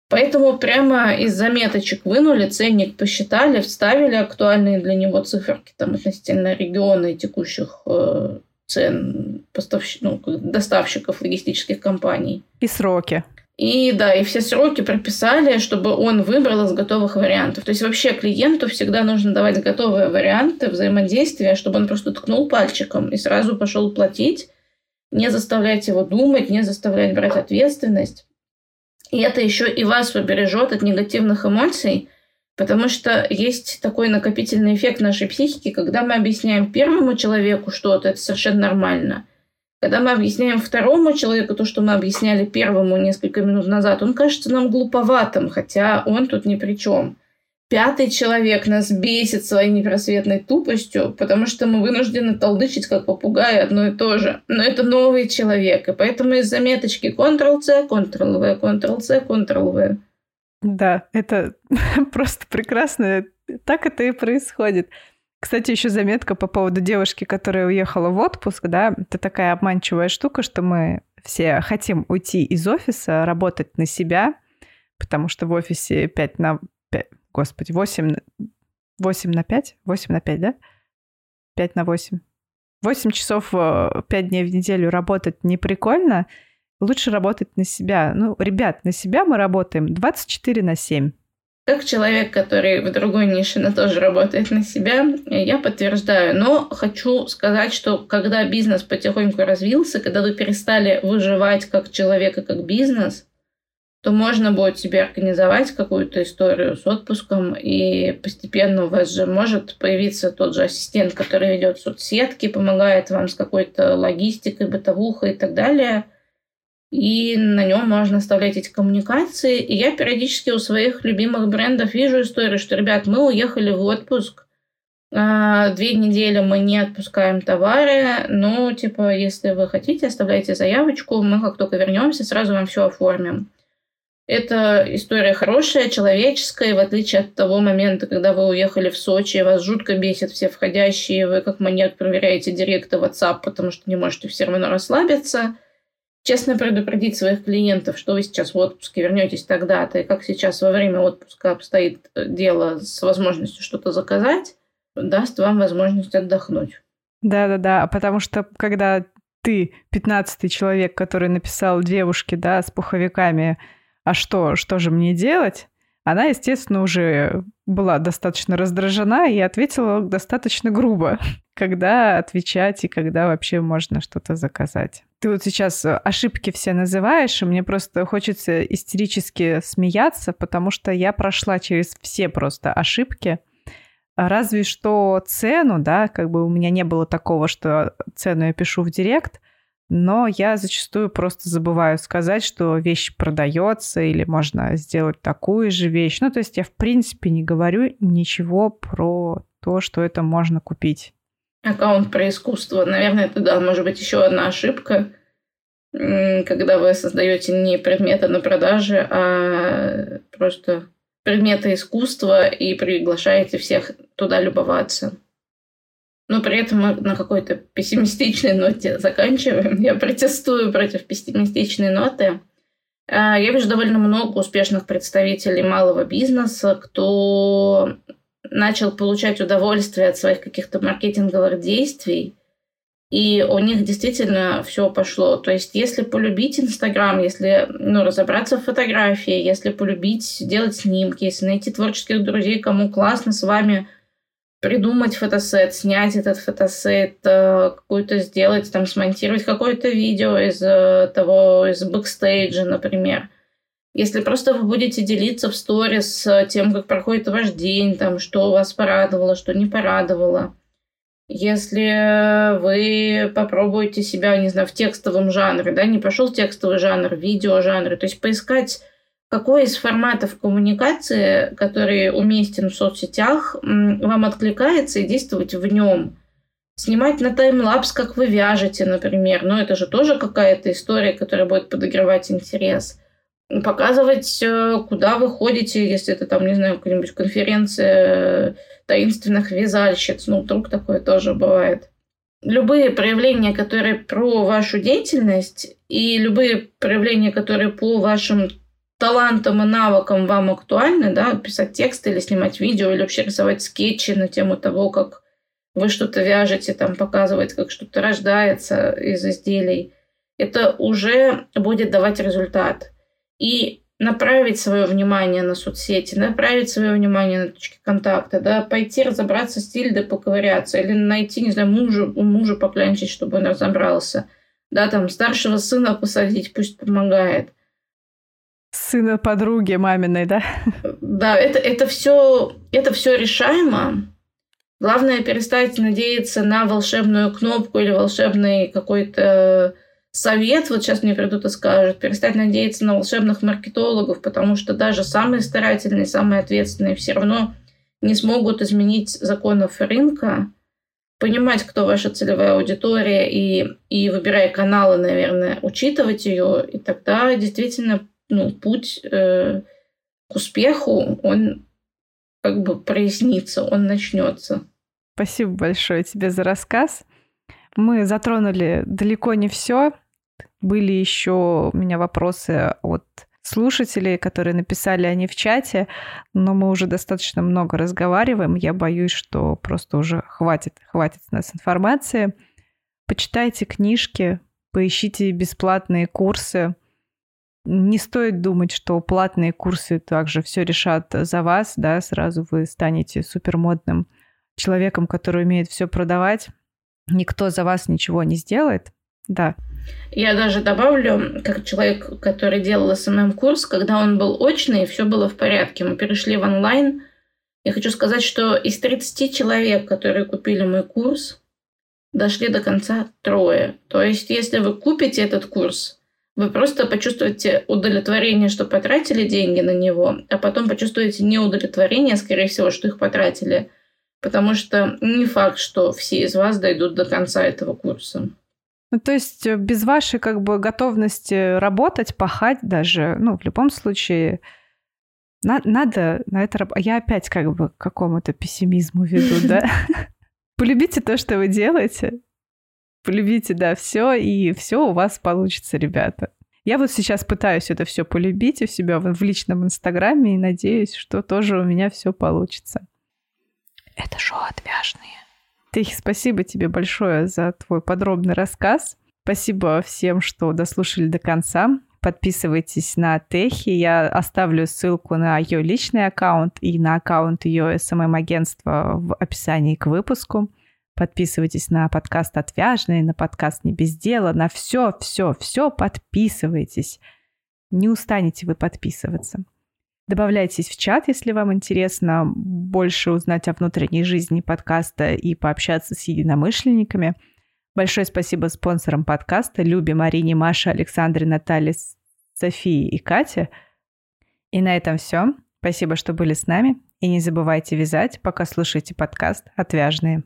Поэтому прямо из заметочек вынули, ценник посчитали, вставили актуальные для него циферки там относительно региона и текущих э, цен поставщ... ну, доставщиков логистических компаний. И сроки. И да, и все сроки прописали, чтобы он выбрал из готовых вариантов. То есть вообще клиенту всегда нужно давать готовые варианты взаимодействия, чтобы он просто ткнул пальчиком и сразу пошел платить, не заставлять его думать, не заставлять брать ответственность. И это еще и вас побережет от негативных эмоций, потому что есть такой накопительный эффект нашей психики, когда мы объясняем первому человеку что-то, это совершенно нормально. Когда мы объясняем второму человеку то, что мы объясняли первому несколько минут назад, он кажется нам глуповатым, хотя он тут ни при чем. Пятый человек нас бесит своей непросветной тупостью, потому что мы вынуждены толдычить как попугаи одно и то же. Но это новый человек, и поэтому из заметочки Ctrl-C, Ctrl-V, Ctrl-C, Ctrl-V. Да, это (laughs) просто прекрасно. Так это и происходит. Кстати, еще заметка по поводу девушки, которая уехала в отпуск, да, это такая обманчивая штука, что мы все хотим уйти из офиса, работать на себя, потому что в офисе 5 на 5, господи, 8, 8 на 5? 8 на 5, да? 5 на 8. 8 часов 5 э, дней в неделю работать не прикольно. Лучше работать на себя. Ну, ребят, на себя мы работаем 24 на 7. Как человек, который в другой нише, но тоже работает на себя, я подтверждаю. Но хочу сказать, что когда бизнес потихоньку развился, когда вы перестали выживать как человек и как бизнес, то можно будет себе организовать какую-то историю с отпуском, и постепенно у вас же может появиться тот же ассистент, который ведет соцсетки, помогает вам с какой-то логистикой, бытовухой и так далее. И на нем можно оставлять эти коммуникации. И я периодически у своих любимых брендов вижу историю, что, ребят, мы уехали в отпуск, а, две недели мы не отпускаем товары, но, типа, если вы хотите, оставляйте заявочку, мы как только вернемся, сразу вам все оформим. Это история хорошая, человеческая, в отличие от того момента, когда вы уехали в Сочи, вас жутко бесит все входящие, вы как маньяк проверяете директы WhatsApp, потому что не можете все равно расслабиться. Честно предупредить своих клиентов, что вы сейчас в отпуске вернетесь тогда-то, и как сейчас во время отпуска обстоит дело с возможностью что-то заказать, даст вам возможность отдохнуть. Да-да-да, потому что когда ты пятнадцатый человек, который написал девушке, да, с пуховиками, а что, что же мне делать? Она, естественно, уже была достаточно раздражена и ответила достаточно грубо, (laughs) когда отвечать и когда вообще можно что-то заказать. Ты вот сейчас ошибки все называешь, и мне просто хочется истерически смеяться, потому что я прошла через все просто ошибки. Разве что цену, да, как бы у меня не было такого, что цену я пишу в директ, но я зачастую просто забываю сказать, что вещь продается или можно сделать такую же вещь. Ну, то есть я в принципе не говорю ничего про то, что это можно купить. Аккаунт про искусство. Наверное, это, да, может быть, еще одна ошибка, когда вы создаете не предметы на продаже, а просто предметы искусства и приглашаете всех туда любоваться. Но при этом мы на какой-то пессимистичной ноте заканчиваем. Я протестую против пессимистичной ноты. А, я вижу довольно много успешных представителей малого бизнеса, кто начал получать удовольствие от своих каких-то маркетинговых действий, и у них действительно все пошло. То есть, если полюбить Инстаграм, если ну, разобраться в фотографии, если полюбить делать снимки, если найти творческих друзей, кому классно с вами придумать фотосет, снять этот фотосет, э, какую-то сделать, там, смонтировать какое-то видео из э, того, из бэкстейджа, например. Если просто вы будете делиться в сторис тем, как проходит ваш день, там, что вас порадовало, что не порадовало. Если вы попробуете себя, не знаю, в текстовом жанре, да, не пошел текстовый жанр, видео жанры, то есть поискать какой из форматов коммуникации, который уместен в соцсетях, вам откликается и действовать в нем. Снимать на таймлапс, как вы вяжете, например. Но это же тоже какая-то история, которая будет подогревать интерес. Показывать, э, куда вы ходите, если это там, не знаю, какая-нибудь конференция таинственных вязальщиц. Ну, вдруг такое тоже бывает. Любые проявления, которые про вашу деятельность, и любые проявления, которые по вашим талантам и навыкам вам актуальны, да, писать тексты или снимать видео, или вообще рисовать скетчи на тему того, как вы что-то вяжете, там, показывать, как что-то рождается из изделий, это уже будет давать результат. И направить свое внимание на соцсети, направить свое внимание на точки контакта, да, пойти разобраться с Тильдой, поковыряться, или найти, не знаю, мужу, у мужа поклянчить, чтобы он разобрался, да, там, старшего сына посадить, пусть помогает – Сына подруги маминой, да? Да, это, это все это все решаемо. Главное перестать надеяться на волшебную кнопку или волшебный какой-то совет. Вот сейчас мне придут и скажут. Перестать надеяться на волшебных маркетологов, потому что даже самые старательные, самые ответственные все равно не смогут изменить законов рынка, понимать, кто ваша целевая аудитория и, и выбирая каналы, наверное, учитывать ее, и тогда действительно ну, путь э, к успеху, он как бы прояснится, он начнется. Спасибо большое тебе за рассказ. Мы затронули далеко не все. Были еще у меня вопросы от слушателей, которые написали они в чате, но мы уже достаточно много разговариваем. Я боюсь, что просто уже хватит, хватит у нас информации. Почитайте книжки, поищите бесплатные курсы. Не стоит думать, что платные курсы также все решат за вас, да, сразу вы станете супермодным человеком, который умеет все продавать. Никто за вас ничего не сделает, да. Я даже добавлю, как человек, который делал SMM-курс, когда он был очный, все было в порядке. Мы перешли в онлайн. Я хочу сказать, что из 30 человек, которые купили мой курс, дошли до конца трое. То есть, если вы купите этот курс, вы просто почувствуете удовлетворение, что потратили деньги на него, а потом почувствуете неудовлетворение, скорее всего, что их потратили, потому что не факт, что все из вас дойдут до конца этого курса. Ну, то есть э, без вашей как бы готовности работать, пахать даже, ну, в любом случае, на, надо на это работать. Я опять как бы к какому-то пессимизму веду, да? (laughs) Полюбите то, что вы делаете. Полюбите, да, все, и все у вас получится, ребята. Я вот сейчас пытаюсь это все полюбить у себя в личном инстаграме и надеюсь, что тоже у меня все получится. Это шоу «Отвяжные». Ты, спасибо тебе большое за твой подробный рассказ. Спасибо всем, что дослушали до конца. Подписывайтесь на Техи. Я оставлю ссылку на ее личный аккаунт и на аккаунт ее СММ-агентства в описании к выпуску. Подписывайтесь на подкаст «Отвяжный», на подкаст «Не без дела», на все, все, все подписывайтесь. Не устанете вы подписываться. Добавляйтесь в чат, если вам интересно больше узнать о внутренней жизни подкаста и пообщаться с единомышленниками. Большое спасибо спонсорам подкаста Любе, Марине, Маше, Александре, Наталье, Софии и Кате. И на этом все. Спасибо, что были с нами. И не забывайте вязать, пока слушаете подкаст «Отвяжные».